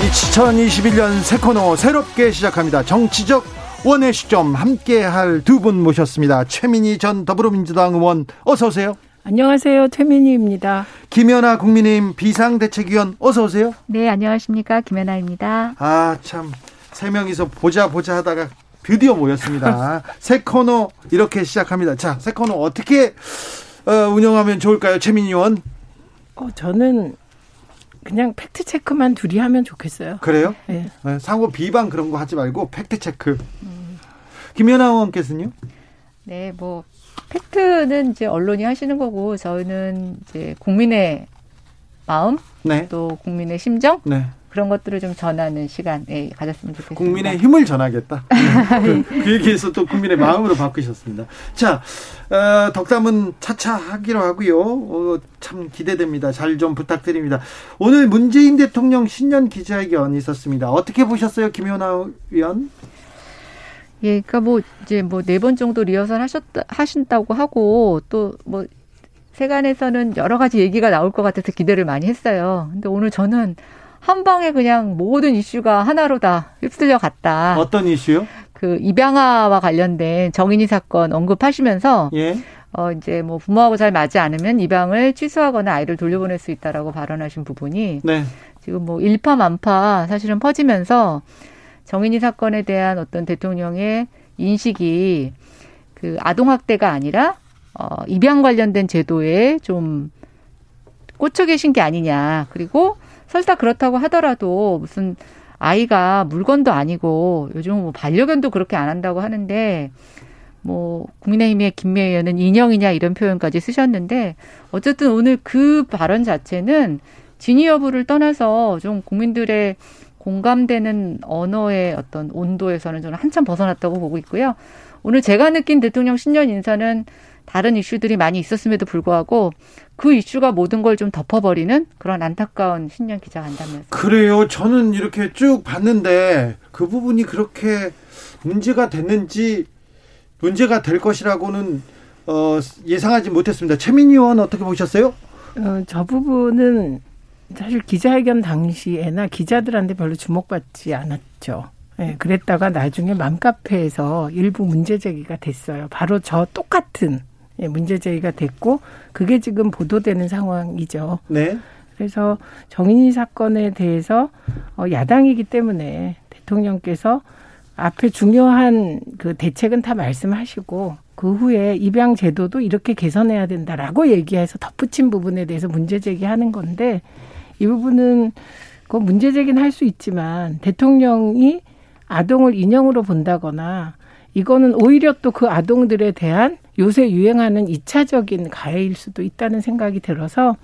2021년 새 코너 새롭게 시작합니다. 정치적 원의 시점 함께 할 두 분 모셨습니다. 최민희 전 더불어민주당 의원 어서 오세요. 안녕하세요. 최민희입니다. 김연아 국민의힘 비상대책위원 어서 오세요. 네, 안녕하십니까. 김연아입니다. 아, 참. 세 명이서 보자 보자 하다가 드디어 모였습니다. 새 코너 이렇게 시작합니다. 자, 새 코너 어떻게 어, 운영하면 좋을까요? 최민희 의원. 어, 저는 그냥 팩트 체크만 둘이 하면 좋겠어요. 그래요? 네. 네 상호 비방 그런 거 하지 말고 팩트 체크. 음. 김현아 의원께서는요? 네, 뭐 팩트는 이제 언론이 하시는 거고 저희는 이제 국민의 마음 네. 또 국민의 심정 네. 그런 것들을 좀 전하는 시간에 가졌으면 좋겠습니다. 국민의 힘을 전하겠다. 그, 그 얘기에서 또 국민의 마음으로 바꾸셨습니다. 자, 어, 덕담은 차차 하기로 하고요. 어, 참 기대됩니다. 잘 좀 부탁드립니다. 오늘 문재인 대통령 신년 기자회견 있었습니다. 어떻게 보셨어요, 김연아 의원? 예, 그러니까 뭐 이제 뭐 네 번 정도 리허설 하셨다 하신다고 하고 또뭐 세간에서는 여러 가지 얘기가 나올 것 같아서 기대를 많이 했어요. 근데 오늘 저는 한 방에 그냥 모든 이슈가 하나로 다 휩쓸려 갔다. 어떤 이슈요? 그 입양아와 관련된 정인이 사건 언급하시면서 예. 어 이제 뭐 부모하고 잘 맞지 않으면 입양을 취소하거나 아이를 돌려보낼 수 있다라고 발언하신 부분이 네. 지금 뭐 일파만파 사실은 퍼지면서 정인이 사건에 대한 어떤 대통령의 인식이 그 아동 학대가 아니라 어, 입양 관련된 제도에 좀 꽂혀 계신 게 아니냐. 그리고 설사 그렇다고 하더라도 무슨 아이가 물건도 아니고 요즘 뭐 반려견도 그렇게 안 한다고 하는데 뭐 국민의힘의 김미애 의원은 인형이냐 이런 표현까지 쓰셨는데 어쨌든 오늘 그 발언 자체는 진위 여부를 떠나서 좀 국민들의 공감되는 언어의 어떤 온도에서는 저는 한참 벗어났다고 보고 있고요. 오늘 제가 느낀 대통령 신년 인사는 다른 이슈들이 많이 있었음에도 불구하고 그 이슈가 모든 걸 좀 덮어버리는 그런 안타까운 신년 기자 간담회였습니다. 그래요. 저는 이렇게 쭉 봤는데 그 부분이 그렇게 문제가 됐는지 문제가 될 것이라고는 어, 예상하지 못했습니다. 최민희 의원 어떻게 보셨어요? 어, 저 부분은 사실 기자회견 당시에나 기자들한테 별로 주목받지 않았죠. 네, 그랬다가 나중에 맘카페에서 일부 문제 제기가 됐어요. 바로 저 똑같은 예, 문제 제기가 됐고 그게 지금 보도되는 상황이죠. 네. 그래서 정인이 사건에 대해서 어, 야당이기 때문에 대통령께서 앞에 중요한 그 대책은 다 말씀하시고 그 후에 입양 제도도 이렇게 개선해야 된다라고 얘기해서 덧붙인 부분에 대해서 문제 제기하는 건데 이 부분은 그 문제 제기는 할 수 있지만 대통령이 아동을 인형으로 본다거나 이거는 오히려 또 그 아동들에 대한 요새 유행하는 이차적인 가해일 수도 있다는 생각이 들어서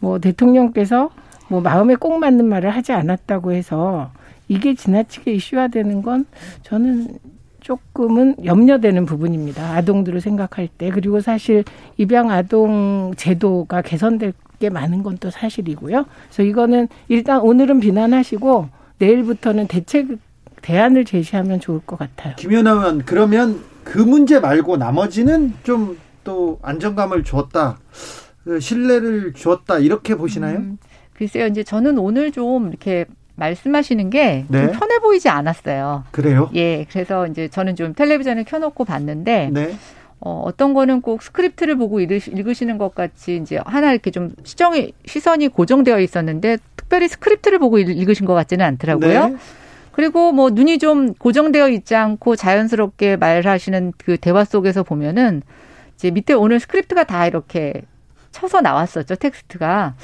뭐 대통령께서 뭐 마음에 꼭 맞는 말을 하지 않았다고 해서 이게 지나치게 이슈화되는 건 저는 조금은 염려되는 부분입니다. 아동들을 생각할 때 그리고 사실 입양 아동 제도가 개선될 게 많은 건 또 사실이고요. 그래서 이거는 일단 오늘은 비난하시고 내일부터는 대책 대안을 제시하면 좋을 것 같아요. 김현아 의원 그러면 그 문제 말고 나머지는 좀 또 안정감을 주었다. 그 신뢰를 주었다 이렇게 보시나요? 음, 글쎄요. 이제 저는 오늘 좀 이렇게 말씀하시는 게좀 네. 편해 보이지 않았어요. 그래요? 예. 그래서 이제 저는 좀 텔레비전을 켜놓고 봤는데 네. 어, 어떤 거는 꼭 스크립트를 보고 읽으시는 것 같이 이제 하나 이렇게 좀 시정이 시선이 고정되어 있었는데 특별히 스크립트를 보고 읽으신 것 같지는 않더라고요. 네. 그리고 뭐 눈이 좀 고정되어 있지 않고 자연스럽게 말하시는 그 대화 속에서 보면은 이제 밑에 오늘 스크립트가 다 이렇게 쳐서 나왔었죠 텍스트가.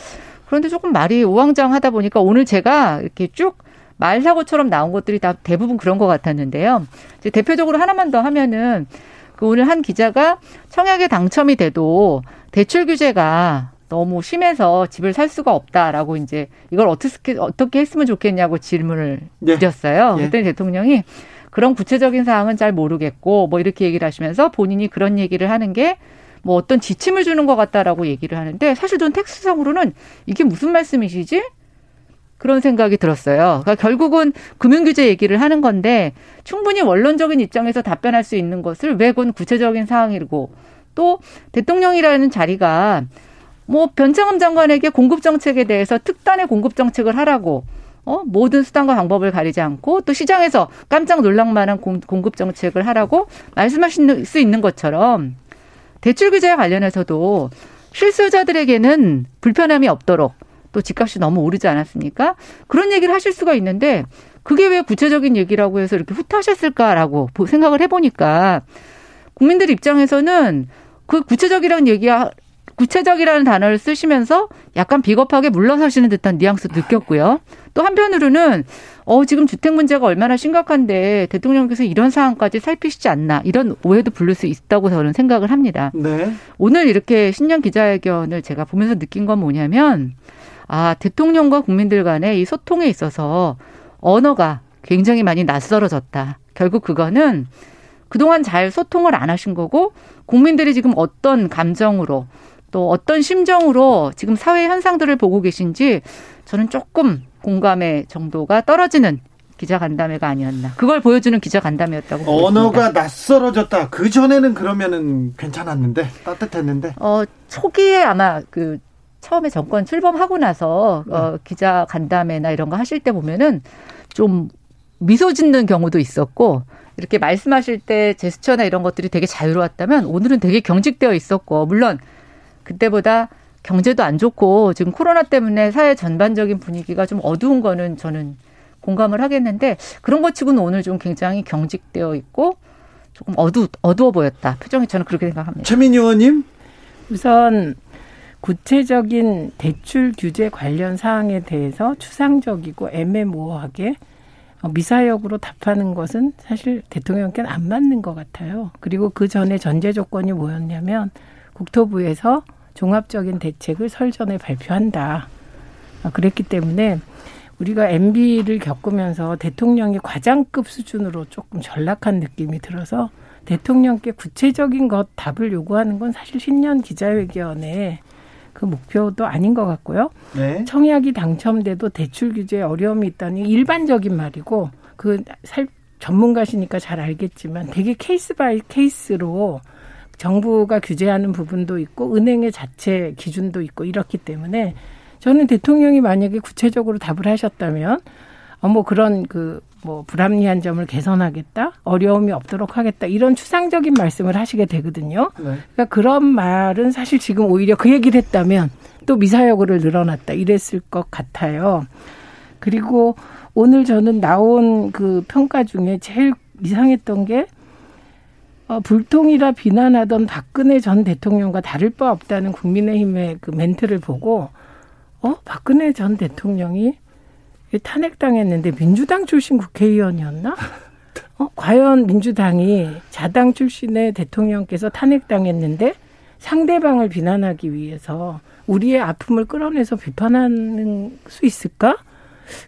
그런데 조금 말이 장황하다 보니까 오늘 제가 이렇게 쭉 말사고처럼 나온 것들이 다 대부분 그런 것 같았는데요. 이제 대표적으로 하나만 더 하면은 그 오늘 한 기자가 청약에 당첨이 돼도 대출 규제가 너무 심해서 집을 살 수가 없다라고 이제 이걸 어떻게 어떻게 했으면 좋겠냐고 질문을 네. 드렸어요. 네. 그랬더니 대통령이 그런 구체적인 사항은 잘 모르겠고 뭐 이렇게 얘기를 하시면서 본인이 그런 얘기를 하는 게 뭐 어떤 지침을 주는 것 같다라고 얘기를 하는데 사실 전 텍스트상으로는 이게 무슨 말씀이시지? 그런 생각이 들었어요. 그러니까 결국은 금융규제 얘기를 하는 건데 충분히 원론적인 입장에서 답변할 수 있는 것을 왜 그건 구체적인 사항이고 또 대통령이라는 자리가 뭐 변창흠 장관에게 공급 정책에 대해서 특단의 공급 정책을 하라고 어 모든 수단과 방법을 가리지 않고 또 시장에서 깜짝 놀랄만한 공급 정책을 하라고 말씀하실 수 있는 것처럼 대출 규제와 관련해서도 실수요자들에게는 불편함이 없도록 또 집값이 너무 오르지 않았습니까? 그런 얘기를 하실 수가 있는데 그게 왜 구체적인 얘기라고 해서 이렇게 후퇴하셨을까라고 생각을 해보니까 국민들 입장에서는 그 구체적이라는 얘기야 구체적이라는 단어를 쓰시면서 약간 비겁하게 물러서시는 듯한 뉘앙스도 느꼈고요. 또 한편으로는 어 지금 주택 문제가 얼마나 심각한데 대통령께서 이런 상황까지 살피시지 않나 이런 오해도 부를 수 있다고 저는 생각을 합니다. 네. 오늘 이렇게 신년 기자회견을 제가 보면서 느낀 건 뭐냐면 아, 대통령과 국민들 간의 이 소통에 있어서 언어가 굉장히 많이 낯설어졌다. 결국 그거는 그동안 잘 소통을 안 하신 거고 국민들이 지금 어떤 감정으로 또 어떤 심정으로 지금 사회 현상들을 보고 계신지 저는 조금 공감의 정도가 떨어지는 기자 간담회가 아니었나. 그걸 보여주는 기자 간담회였다고. 언어가 보겠습니다. 낯설어졌다. 그 전에는 그러면은 괜찮았는데 따뜻했는데. 어 초기에 아마 그 처음에 정권 출범하고 나서 네. 어, 기자 간담회나 이런 거 하실 때 보면은 좀 미소 짓는 경우도 있었고 이렇게 말씀하실 때 제스처나 이런 것들이 되게 자유로웠다면 오늘은 되게 경직되어 있었고 물론 그때보다 경제도 안 좋고 지금 코로나 때문에 사회 전반적인 분위기가 좀 어두운 거는 저는 공감을 하겠는데 그런 것 치고는 오늘 좀 굉장히 경직되어 있고 조금 어두 어두워 보였다. 표정이 저는 그렇게 생각합니다. 최민희 의원님 우선 구체적인 대출 규제 관련 사항에 대해서 추상적이고 애매모호하게 미사역으로 답하는 것은 사실 대통령께는 안 맞는 것 같아요. 그리고 그 전에 전제 조건이 뭐였냐면 국토부에서 종합적인 대책을 설 전에 발표한다. 그랬기 때문에 우리가 MB를 겪으면서 대통령이 과장급 수준으로 조금 전락한 느낌이 들어서 대통령께 구체적인 것 답을 요구하는 건 사실 신년 기자회견에 그 목표도 아닌 것 같고요. 네. 청약이 당첨돼도 대출 규제에 어려움이 있다니 일반적인 말이고 그 살, 전문가시니까 잘 알겠지만 되게 case by case로 정부가 규제하는 부분도 있고 은행의 자체 기준도 있고 이렇기 때문에 저는 대통령이 만약에 구체적으로 답을 하셨다면 어뭐 그런 그 뭐 불합리한 점을 개선하겠다, 어려움이 없도록 하겠다 이런 추상적인 말씀을 하시게 되거든요. 네. 그러니까 그런 말은 사실 지금 오히려 그 얘기를 했다면 또 미사여구를 늘어났다 이랬을 것 같아요. 그리고 오늘 저는 나온 그 평가 중에 제일 이상했던 게 어, 불통이라 비난하던 박근혜 전 대통령과 다를 바 없다는 국민의힘의 그 멘트를 보고 어 박근혜 전 대통령이 탄핵당했는데 민주당 출신 국회의원이었나? 어, 과연 민주당이 자당 출신의 대통령께서 탄핵당했는데 상대방을 비난하기 위해서 우리의 아픔을 끌어내서 비판하는 수 있을까?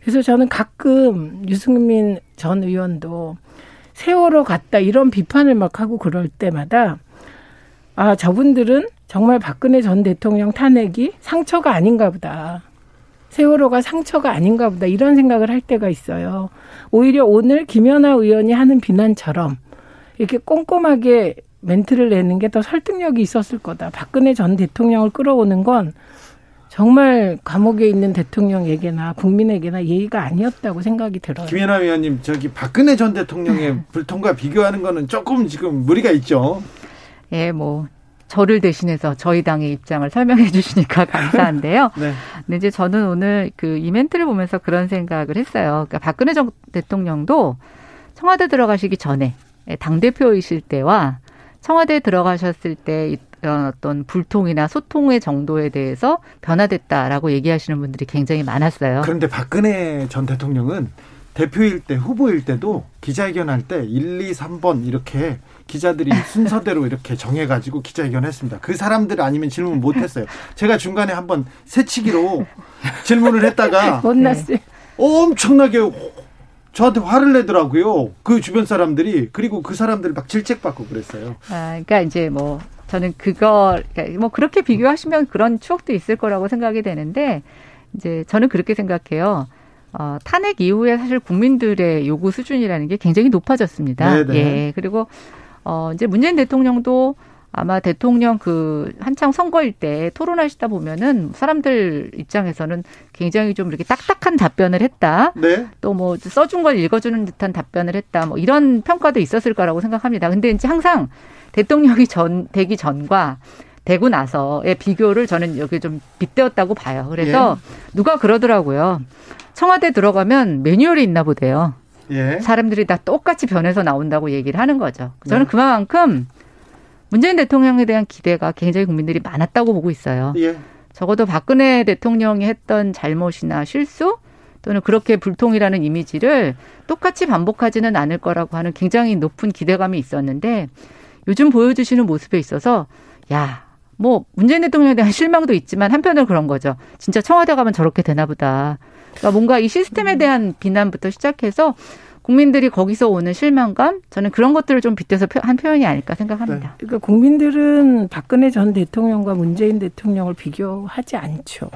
그래서 저는 가끔 유승민 전 의원도 세월호 갔다 이런 비판을 막 하고 그럴 때마다 아, 저분들은 정말 박근혜 전 대통령 탄핵이 상처가 아닌가 보다. 세월호가 상처가 아닌가 보다. 이런 생각을 할 때가 있어요. 오히려 오늘 김연아 의원이 하는 비난처럼 이렇게 꼼꼼하게 멘트를 내는 게 더 설득력이 있었을 거다. 박근혜 전 대통령을 끌어오는 건 정말 감옥에 있는 대통령에게나 국민에게나 예의가 아니었다고 생각이 들어요. 김연아 위원님, 저기 박근혜 전 대통령의 불통과 비교하는 거는 조금 지금 무리가 있죠. 예, 뭐 저를 대신해서 저희 당의 입장을 설명해 주시니까 감사한데요. 네. 근데 이제 저는 오늘 그 이멘트를 보면서 그런 생각을 했어요. 그러니까 박근혜 전 대통령도 청와대 들어가시기 전에 당 대표이실 때와 청와대 들어가셨을 때 어떤 불통이나 소통의 정도에 대해서 변화됐다라고 얘기하시는 분들이 굉장히 많았어요. 그런데 박근혜 전 대통령은 대표일 때 후보일 때도 기자회견 할 때 1, 2, 3번 이렇게 기자들이 순서대로 이렇게 정해가지고 기자회견 했습니다. 그 사람들 아니면 질문 못 했어요. 제가 중간에 한번 새치기로 질문을 했다가 못 났어요. 엄청나게 저한테 화를 내더라고요. 그 주변 사람들이 그리고 그 사람들 막 질책받고 그랬어요. 아, 그러니까 이제 뭐 저는 그거 그러니까 뭐 그렇게 비교하시면 그런 추억도 있을 거라고 생각이 되는데 이제 저는 그렇게 생각해요. 어, 탄핵 이후에 사실 국민들의 요구 수준이라는 게 굉장히 높아졌습니다. 네네. 네. 예. 그리고 어, 이제 문재인 대통령도 아마 대통령 그 한창 선거일 때 토론하시다 보면은 사람들 입장에서는 굉장히 좀 이렇게 딱딱한 답변을 했다. 네. 또뭐 써준 걸 읽어주는 듯한 답변을 했다. 뭐 이런 평가도 있었을 거라고 생각합니다. 근데 이제 항상 대통령이 전 되기 전과 되고 나서의 비교를 저는 여기 좀 빗대었다고 봐요. 그래서 예. 누가 그러더라고요. 청와대 들어가면 매뉴얼이 있나 보대요. 예. 사람들이 다 똑같이 변해서 나온다고 얘기를 하는 거죠. 저는 네. 그만큼 문재인 대통령에 대한 기대가 굉장히 국민들이 많았다고 보고 있어요. 예. 적어도 박근혜 대통령이 했던 잘못이나 실수 또는 그렇게 불통이라는 이미지를 똑같이 반복하지는 않을 거라고 하는 굉장히 높은 기대감이 있었는데 요즘 보여주시는 모습에 있어서 야, 뭐 문재인 대통령에 대한 실망도 있지만 한편으로 그런 거죠. 진짜 청와대 가면 저렇게 되나 보다. 그러니까 뭔가 이 시스템에 대한 비난부터 시작해서 국민들이 거기서 오는 실망감 저는 그런 것들을 좀 빗대서 한 표현이 아닐까 생각합니다. 네. 그러니까 국민들은 박근혜 전 대통령과 문재인 대통령을 비교하지 않죠.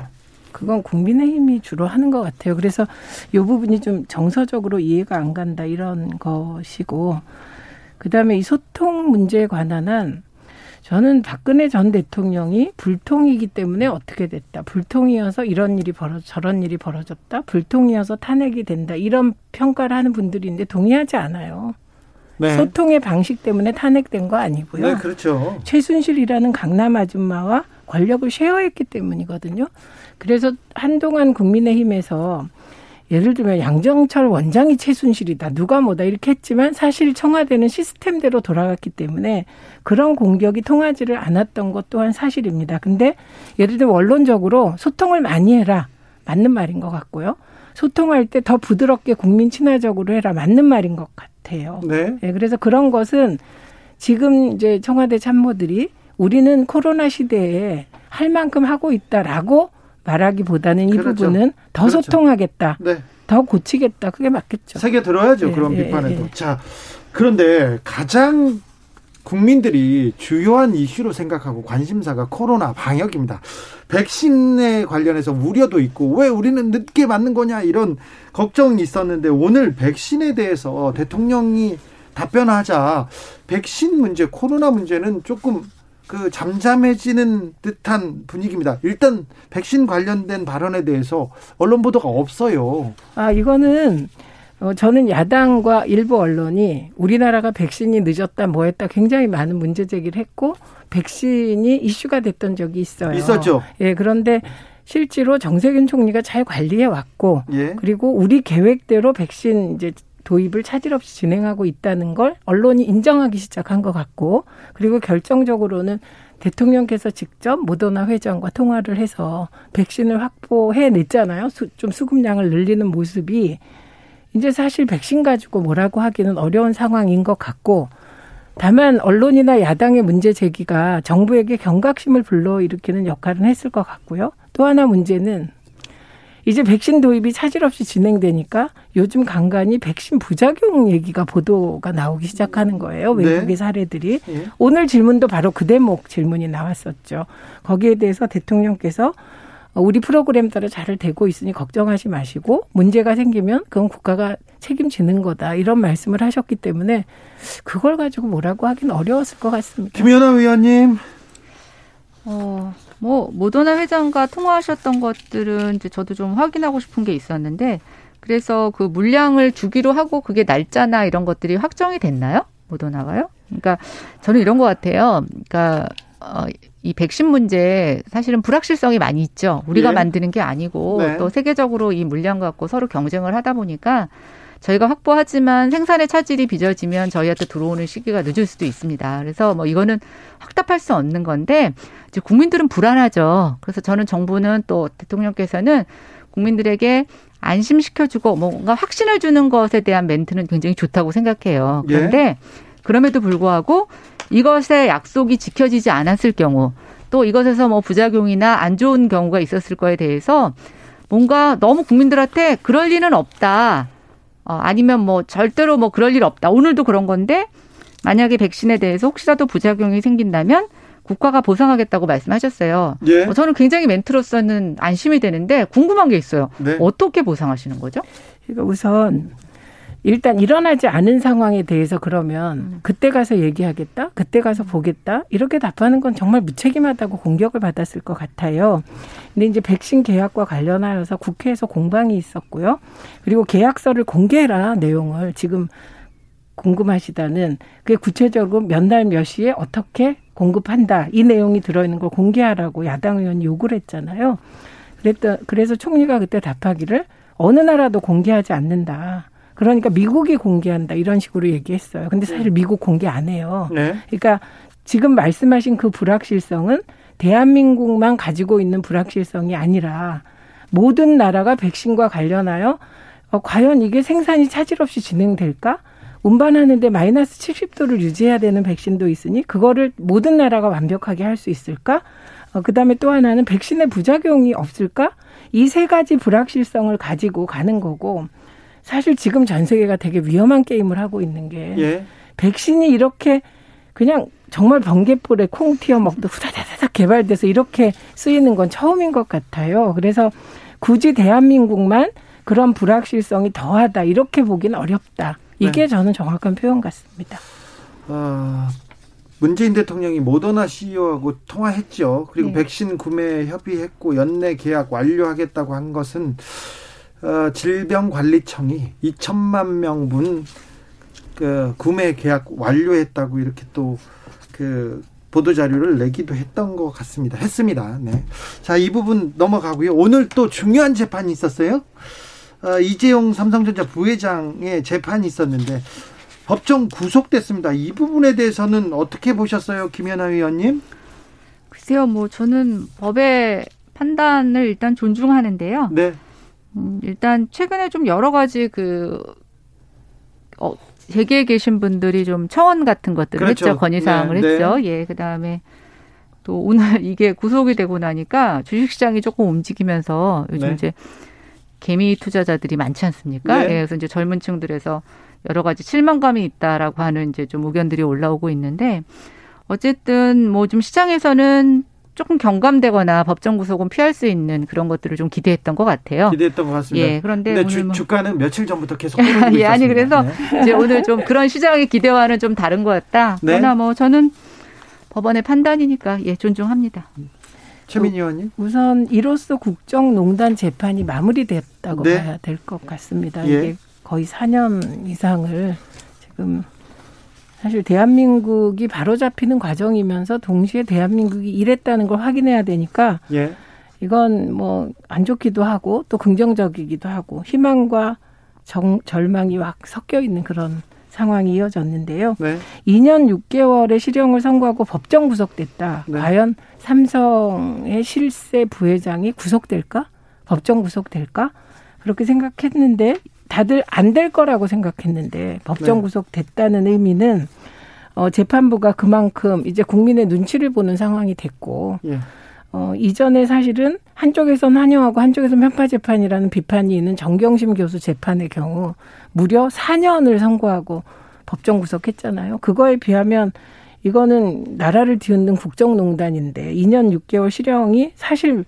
그건 국민의힘이 주로 하는 것 같아요. 그래서 이 부분이 좀 정서적으로 이해가 안 간다 이런 것이고 그다음에 이 소통 문제에 관한 한 저는 박근혜 전 대통령이 불통이기 때문에 어떻게 됐다. 불통이어서 이런 일이 벌어 저런 일이 벌어졌다. 불통이어서 탄핵이 된다. 이런 평가를 하는 분들이 있는데 동의하지 않아요. 네. 소통의 방식 때문에 탄핵된 거 아니고요. 네, 그렇죠. 최순실이라는 강남 아줌마와 권력을 쉐어했기 때문이거든요. 그래서 한동안 국민의힘에서 예를 들면 양정철 원장이 최순실이다. 누가 뭐다. 이렇게 했지만 사실 청와대는 시스템대로 돌아갔기 때문에 그런 공격이 통하지를 않았던 것 또한 사실입니다. 근데 예를 들면 원론적으로 소통을 많이 해라. 맞는 말인 것 같고요. 소통할 때 더 부드럽게 국민 친화적으로 해라. 맞는 말인 것 같아요. 네. 네. 그래서 그런 것은 지금 이제 청와대 참모들이 우리는 코로나 시대에 할 만큼 하고 있다라고 말하기보다는 이 그렇죠. 부분은 더 그렇죠. 소통하겠다. 네. 더 고치겠다. 그게 맞겠죠. 세게 들어야죠. 예, 그런 예, 비판에도. 예. 자, 그런데 가장 국민들이 주요한 이슈로 생각하고 관심사가 코로나 방역입니다. 백신에 관련해서 우려도 있고 왜 우리는 늦게 맞는 거냐 이런 걱정이 있었는데 오늘 백신에 대해서 대통령이 답변하자 백신 문제, 코로나 문제는 조금 그 잠잠해지는 듯한 분위기입니다. 일단 백신 관련된 발언에 대해서 언론 보도가 없어요. 아 이거는 어, 저는 야당과 일부 언론이 우리나라가 백신이 늦었다 뭐 했다 굉장히 많은 문제 제기를 했고 백신이 이슈가 됐던 적이 있어요. 있었죠. 예, 그런데 실제로 정세균 총리가 잘 관리해 왔고 예. 그리고 우리 계획대로 백신 이제 도입을 차질 없이 진행하고 있다는 걸 언론이 인정하기 시작한 것 같고 그리고 결정적으로는 대통령께서 직접 모더나 회장과 통화를 해서 백신을 확보해 냈잖아요. 수, 좀 수급량을 늘리는 모습이 이제 사실 백신 가지고 뭐라고 하기는 어려운 상황인 것 같고 다만 언론이나 야당의 문제 제기가 정부에게 경각심을 불러일으키는 역할은 했을 것 같고요. 또 하나 문제는 이제 백신 도입이 차질 없이 진행되니까 요즘 간간히 백신 부작용 얘기가 보도가 나오기 시작하는 거예요. 네. 외국의 네. 사례들이. 네. 오늘 질문도 바로 그 대목 질문이 나왔었죠. 거기에 대해서 대통령께서 우리 프로그램 따라 잘 되고 있으니 걱정하지 마시고 문제가 생기면 그건 국가가 책임지는 거다 이런 말씀을 하셨기 때문에 그걸 가지고 뭐라고 하긴 어려웠을 것 같습니다. 김연아 위원님. 어, 뭐 모더나 회장과 통화하셨던 것들은 이제 저도 좀 확인하고 싶은 게 있었는데 그래서 그 물량을 주기로 하고 그게 날짜나 이런 것들이 확정이 됐나요? 모더나가요? 그러니까 저는 이런 것 같아요. 그러니까 어, 이 백신 문제 사실은 불확실성이 많이 있죠. 우리가 예. 만드는 게 아니고 네. 또 세계적으로 이 물량 갖고 서로 경쟁을 하다 보니까 저희가 확보하지만 생산의 차질이 빚어지면 저희한테 들어오는 시기가 늦을 수도 있습니다. 그래서 뭐 이거는 확답할 수 없는 건데 이제 국민들은 불안하죠. 그래서 저는 정부는 또 대통령께서는 국민들에게 안심시켜주고 뭔가 확신을 주는 것에 대한 멘트는 굉장히 좋다고 생각해요. 그런데 예. 그럼에도 불구하고 이것의 약속이 지켜지지 않았을 경우 또 이것에서 뭐 부작용이나 안 좋은 경우가 있었을 거에 대해서 뭔가 너무 국민들한테 그럴 리는 없다. 어, 아니면 뭐 절대로 뭐 그럴 일 없다. 오늘도 그런 건데 만약에 백신에 대해서 혹시라도 부작용이 생긴다면 국가가 보상하겠다고 말씀하셨어요. 예. 어, 저는 굉장히 멘트로서는 안심이 되는데 궁금한 게 있어요. 네. 어떻게 보상하시는 거죠? 그러니까 우선 일단 일어나지 않은 상황에 대해서 그러면 음. 그때 가서 얘기하겠다, 그때 가서 보겠다 이렇게 답하는 건 정말 무책임하다고 공격을 받았을 것 같아요. 근데 이제 백신 계약과 관련하여서 국회에서 공방이 있었고요. 그리고 계약서를 공개해라 내용을 지금 궁금하시다는 그게 구체적으로 몇 날 몇 시에 어떻게 공급한다 이 내용이 들어있는 걸 공개하라고 야당 의원이 요구를 했잖아요. 그랬더 그래서 총리가 그때 답하기를 어느 나라도 공개하지 않는다. 그러니까 미국이 공개한다 이런 식으로 얘기했어요. 근데 사실 미국 공개 안 해요. 네. 그러니까 지금 말씀하신 그 불확실성은 대한민국만 가지고 있는 불확실성이 아니라 모든 나라가 백신과 관련하여 어, 과연 이게 생산이 차질 없이 진행될까? 운반하는데 마이너스 70도를 유지해야 되는 백신도 있으니 그거를 모든 나라가 완벽하게 할 수 있을까? 어, 그다음에 또 하나는 백신의 부작용이 없을까? 이 세 가지 불확실성을 가지고 가는 거고 사실 지금 전 세계가 되게 위험한 게임을 하고 있는 게 예. 백신이 이렇게 그냥 정말 번개불에 콩 튀어 먹듯 후다다다닥 개발돼서 이렇게 쓰이는 건 처음인 것 같아요. 그래서 굳이 대한민국만 그런 불확실성이 더하다 이렇게 보기는 어렵다. 이게 네. 저는 정확한 표현 같습니다. 어, 문재인 대통령이 모더나 CEO하고 통화했죠. 그리고 네. 백신 구매 협의했고 연내 계약 완료하겠다고 한 것은 어, 질병관리청이 2천만 명분 그 구매 계약 완료했다고 이렇게 또 그 보도 자료를 내기도 했던 것 같습니다. 했습니다. 네. 자, 이 부분 넘어가고요. 오늘 또 중요한 재판이 있었어요. 어, 이재용 삼성전자 부회장의 재판이 있었는데 법정 구속됐습니다. 이 부분에 대해서는 어떻게 보셨어요, 김연아 위원님? 글쎄요, 뭐 저는 법의 판단을 일단 존중하는데요. 네. 음, 일단 최근에 좀 여러 가지 그 어, 재계에 계신 분들이 좀 청원 같은 것들을 그렇죠. 했죠. 건의사항을 네, 했죠. 네. 예, 그 다음에 또 오늘 이게 구속이 되고 나니까 주식시장이 조금 움직이면서 요즘 네. 이제 개미 투자자들이 많지 않습니까? 네. 예, 그래서 이제 젊은 층들에서 여러 가지 실망감이 있다라고 하는 이제 좀 의견들이 올라오고 있는데 어쨌든 뭐 좀 시장에서는 조금 경감되거나 법정 구속은 피할 수 있는 그런 것들을 좀 기대했던 것 같아요. 기대했던 것 같습니다. 예, 그런데 오늘 주, 뭐... 주가는 며칠 전부터 계속 오르고 예, 아니 그래서 네. 이제 오늘 좀 그런 시장의 기대와는 좀 다른 것 같다. 네. 그러나 뭐 저는 법원의 판단이니까 예 존중합니다. 최민희 의원님. 우선 이로써 국정농단 재판이 마무리됐다고 네. 봐야 될 것 같습니다. 예. 이게 거의 4년 이상을 지금 사실 대한민국이 바로잡히는 과정이면서 동시에 대한민국이 이랬다는 걸 확인해야 되니까 예. 이건 뭐 안 좋기도 하고 또 긍정적이기도 하고 희망과 정, 절망이 확 섞여 있는 그런 상황이 이어졌는데요. 네. 2년 6개월의 실형을 선고하고 법정 구속됐다. 네. 과연 삼성의 실세 부회장이 구속될까? 법정 구속될까? 그렇게 생각했는데 다들 안 될 거라고 생각했는데 법정 네. 구속됐다는 의미는 어, 재판부가 그만큼 이제 국민의 눈치를 보는 상황이 됐고 예. 어, 이전에 사실은 한쪽에선 환영하고 한쪽에선 편파 재판이라는 비판이 있는 정경심 교수 재판의 경우 무려 4년을 선고하고 법정 구속했잖아요. 그거에 비하면 이거는 나라를 뒤흔든 국정농단인데 2년 6개월 실형이 사실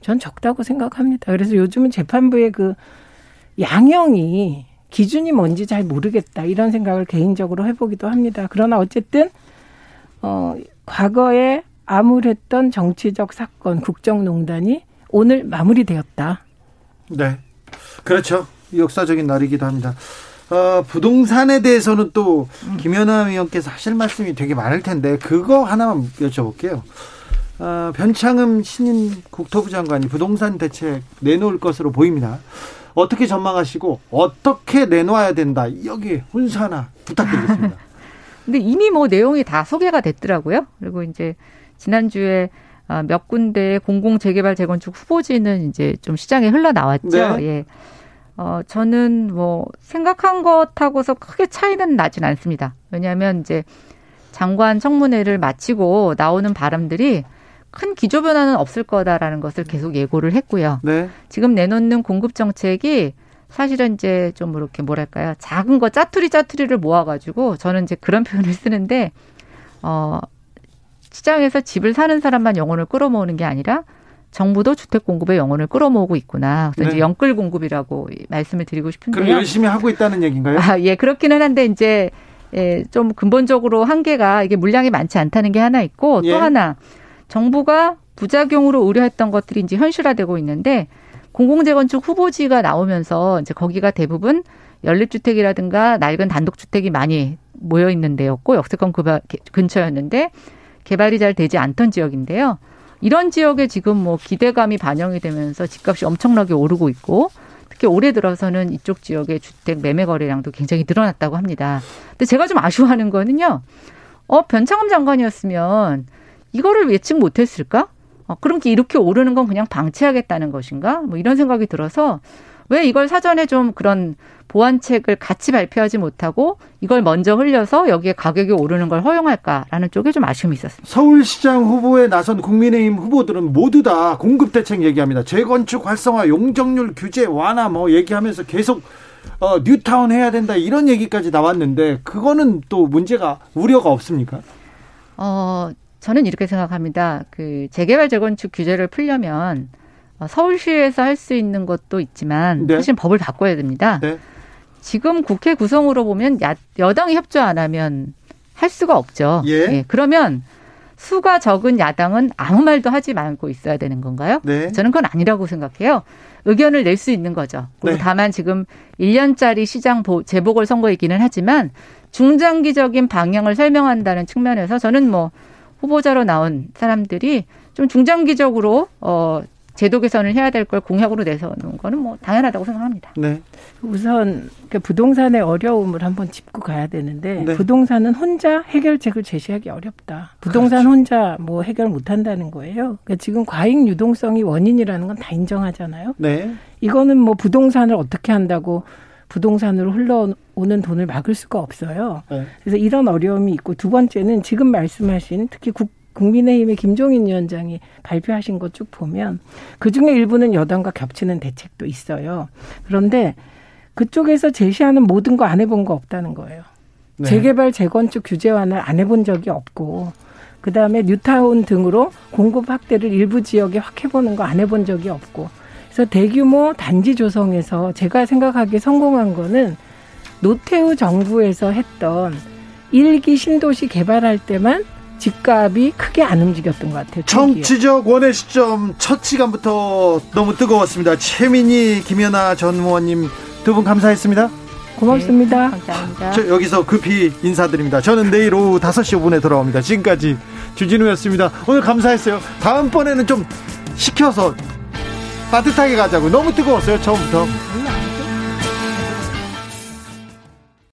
전 적다고 생각합니다. 그래서 요즘은 재판부의 그 양형이 기준이 뭔지 잘 모르겠다 이런 생각을 개인적으로 해보기도 합니다. 그러나 어쨌든 어 과거에 암울했던 정치적 사건 국정농단이 오늘 마무리되었다. 네, 그렇죠. 역사적인 날이기도 합니다. 어, 부동산에 대해서는 또 김연아 의원께서 하실 말씀이 되게 많을 텐데 그거 하나만 여쭤볼게요. 어, 변창흠 신인 국토부 장관이 부동산 대책 내놓을 것으로 보입니다. 어떻게 전망하시고 어떻게 내놓아야 된다. 여기 훈수 하나 부탁드리겠습니다. 근데 이미 뭐 내용이 다 소개가 됐더라고요. 그리고 이제 지난주에 아, 몇 군데 공공 재개발 재건축 후보지는 이제 좀 시장에 흘러나왔죠. 네. 예. 어, 저는 뭐 생각한 것하고서 크게 차이는 나진 않습니다. 왜냐하면 이제 장관 청문회를 마치고 나오는 바람들이 큰 기조 변화는 없을 거다라는 것을 계속 예고를 했고요. 네. 지금 내놓는 공급 정책이 사실은 이제 좀 이렇게 뭐랄까요 작은 거 짜투리 짜투리를 모아가지고 저는 이제 그런 표현을 쓰는데 어 시장에서 집을 사는 사람만 영혼을 끌어모으는 게 아니라 정부도 주택 공급의 영혼을 끌어모으고 있구나. 그래서 네. 이제 영끌 공급이라고 말씀을 드리고 싶은데요. 그럼 열심히 하고 있다는 얘기인가요? 아, 예, 그렇기는 한데 이제 예, 좀 근본적으로 한계가 이게 물량이 많지 않다는 게 하나 있고 예. 또 하나 정부가 부작용으로 우려했던 것들이 이제 현실화되고 있는데 공공재건축 후보지가 나오면서 이제 거기가 대부분 연립주택이라든가 낡은 단독주택이 많이 모여 있는 데였고 역세권 근처였는데 개발이 잘 되지 않던 지역인데요. 이런 지역에 지금 뭐 기대감이 반영이 되면서 집값이 엄청나게 오르고 있고 특히 올해 들어서는 이쪽 지역의 주택 매매 거래량도 굉장히 늘어났다고 합니다. 근데 제가 좀 아쉬워하는 거는요. 어, 변창흠 장관이었으면 이거를 예측 못 했을까? 어, 그럼 이렇게 오르는 건 그냥 방치하겠다는 것인가? 뭐 이런 생각이 들어서 왜 이걸 사전에 좀 그런 보완책을 같이 발표하지 못하고 이걸 먼저 흘려서 여기에 가격이 오르는 걸 허용할까라는 쪽에 좀 아쉬움이 있었습니다. 서울시장 후보에 나선 국민의힘 후보들은 모두 다 공급 대책 얘기합니다. 재건축 활성화, 용적률 규제 완화 뭐 얘기하면서 계속 어, 뉴타운 해야 된다 이런 얘기까지 나왔는데 그거는 또 문제가 우려가 없습니까? 어, 저는 이렇게 생각합니다. 그 재개발 재건축 규제를 풀려면 어, 서울시에서 할 수 있는 것도 있지만 네. 사실 법을 바꿔야 됩니다. 네. 지금 국회 구성으로 보면 야, 여당이 협조 안 하면 할 수가 없죠. 예. 예. 그러면 수가 적은 야당은 아무 말도 하지 말고 있어야 되는 건가요? 네. 저는 그건 아니라고 생각해요. 의견을 낼 수 있는 거죠. 그리고 네. 다만 지금 1년짜리 시장 재보궐 선거이기는 하지만 중장기적인 방향을 설명한다는 측면에서 저는 뭐 후보자로 나온 사람들이 좀 중장기적으로 어 제도 개선을 해야 될 걸 공약으로 내세우는 거는 뭐 당연하다고 생각합니다. 네. 우선 그 부동산의 어려움을 한번 짚고 가야 되는데 네. 부동산은 혼자 해결책을 제시하기 어렵다. 부동산 그렇죠. 혼자 뭐 해결 못 한다는 거예요. 그러니까 지금 과잉 유동성이 원인이라는 건 다 인정하잖아요. 네. 이거는 뭐 부동산을 어떻게 한다고 부동산으로 흘러오는 돈을 막을 수가 없어요. 네. 그래서 이런 어려움이 있고 두 번째는 지금 말씀하신 특히 국 국민의힘의 김종인 위원장이 발표하신 것 쭉 보면 그 중에 일부는 여당과 겹치는 대책도 있어요. 그런데 그쪽에서 제시하는 모든 거 안 해본 거 없다는 거예요. 네. 재개발 재건축 규제 완화를 안 해본 적이 없고 그 다음에 뉴타운 등으로 공급 확대를 일부 지역에 확 해보는 거 안 해본 적이 없고 그래서 대규모 단지 조성에서 제가 생각하기에 성공한 거는 노태우 정부에서 했던 일기 신도시 개발할 때만 집값이 크게 안 움직였던 것 같아요. 정치적 원의 시점 첫 시간부터 너무 뜨거웠습니다. 최민희, 김연아 전 의원님 두 분 감사했습니다. 고맙습니다. 네, 감사합니다. 여기서 급히 인사드립니다. 저는 내일 오후 5시 5분에 돌아옵니다. 지금까지 주진우였습니다. 오늘 감사했어요. 다음번에는 좀 시켜서 따뜻하게 가자고. 너무 뜨거웠어요, 처음부터. 음,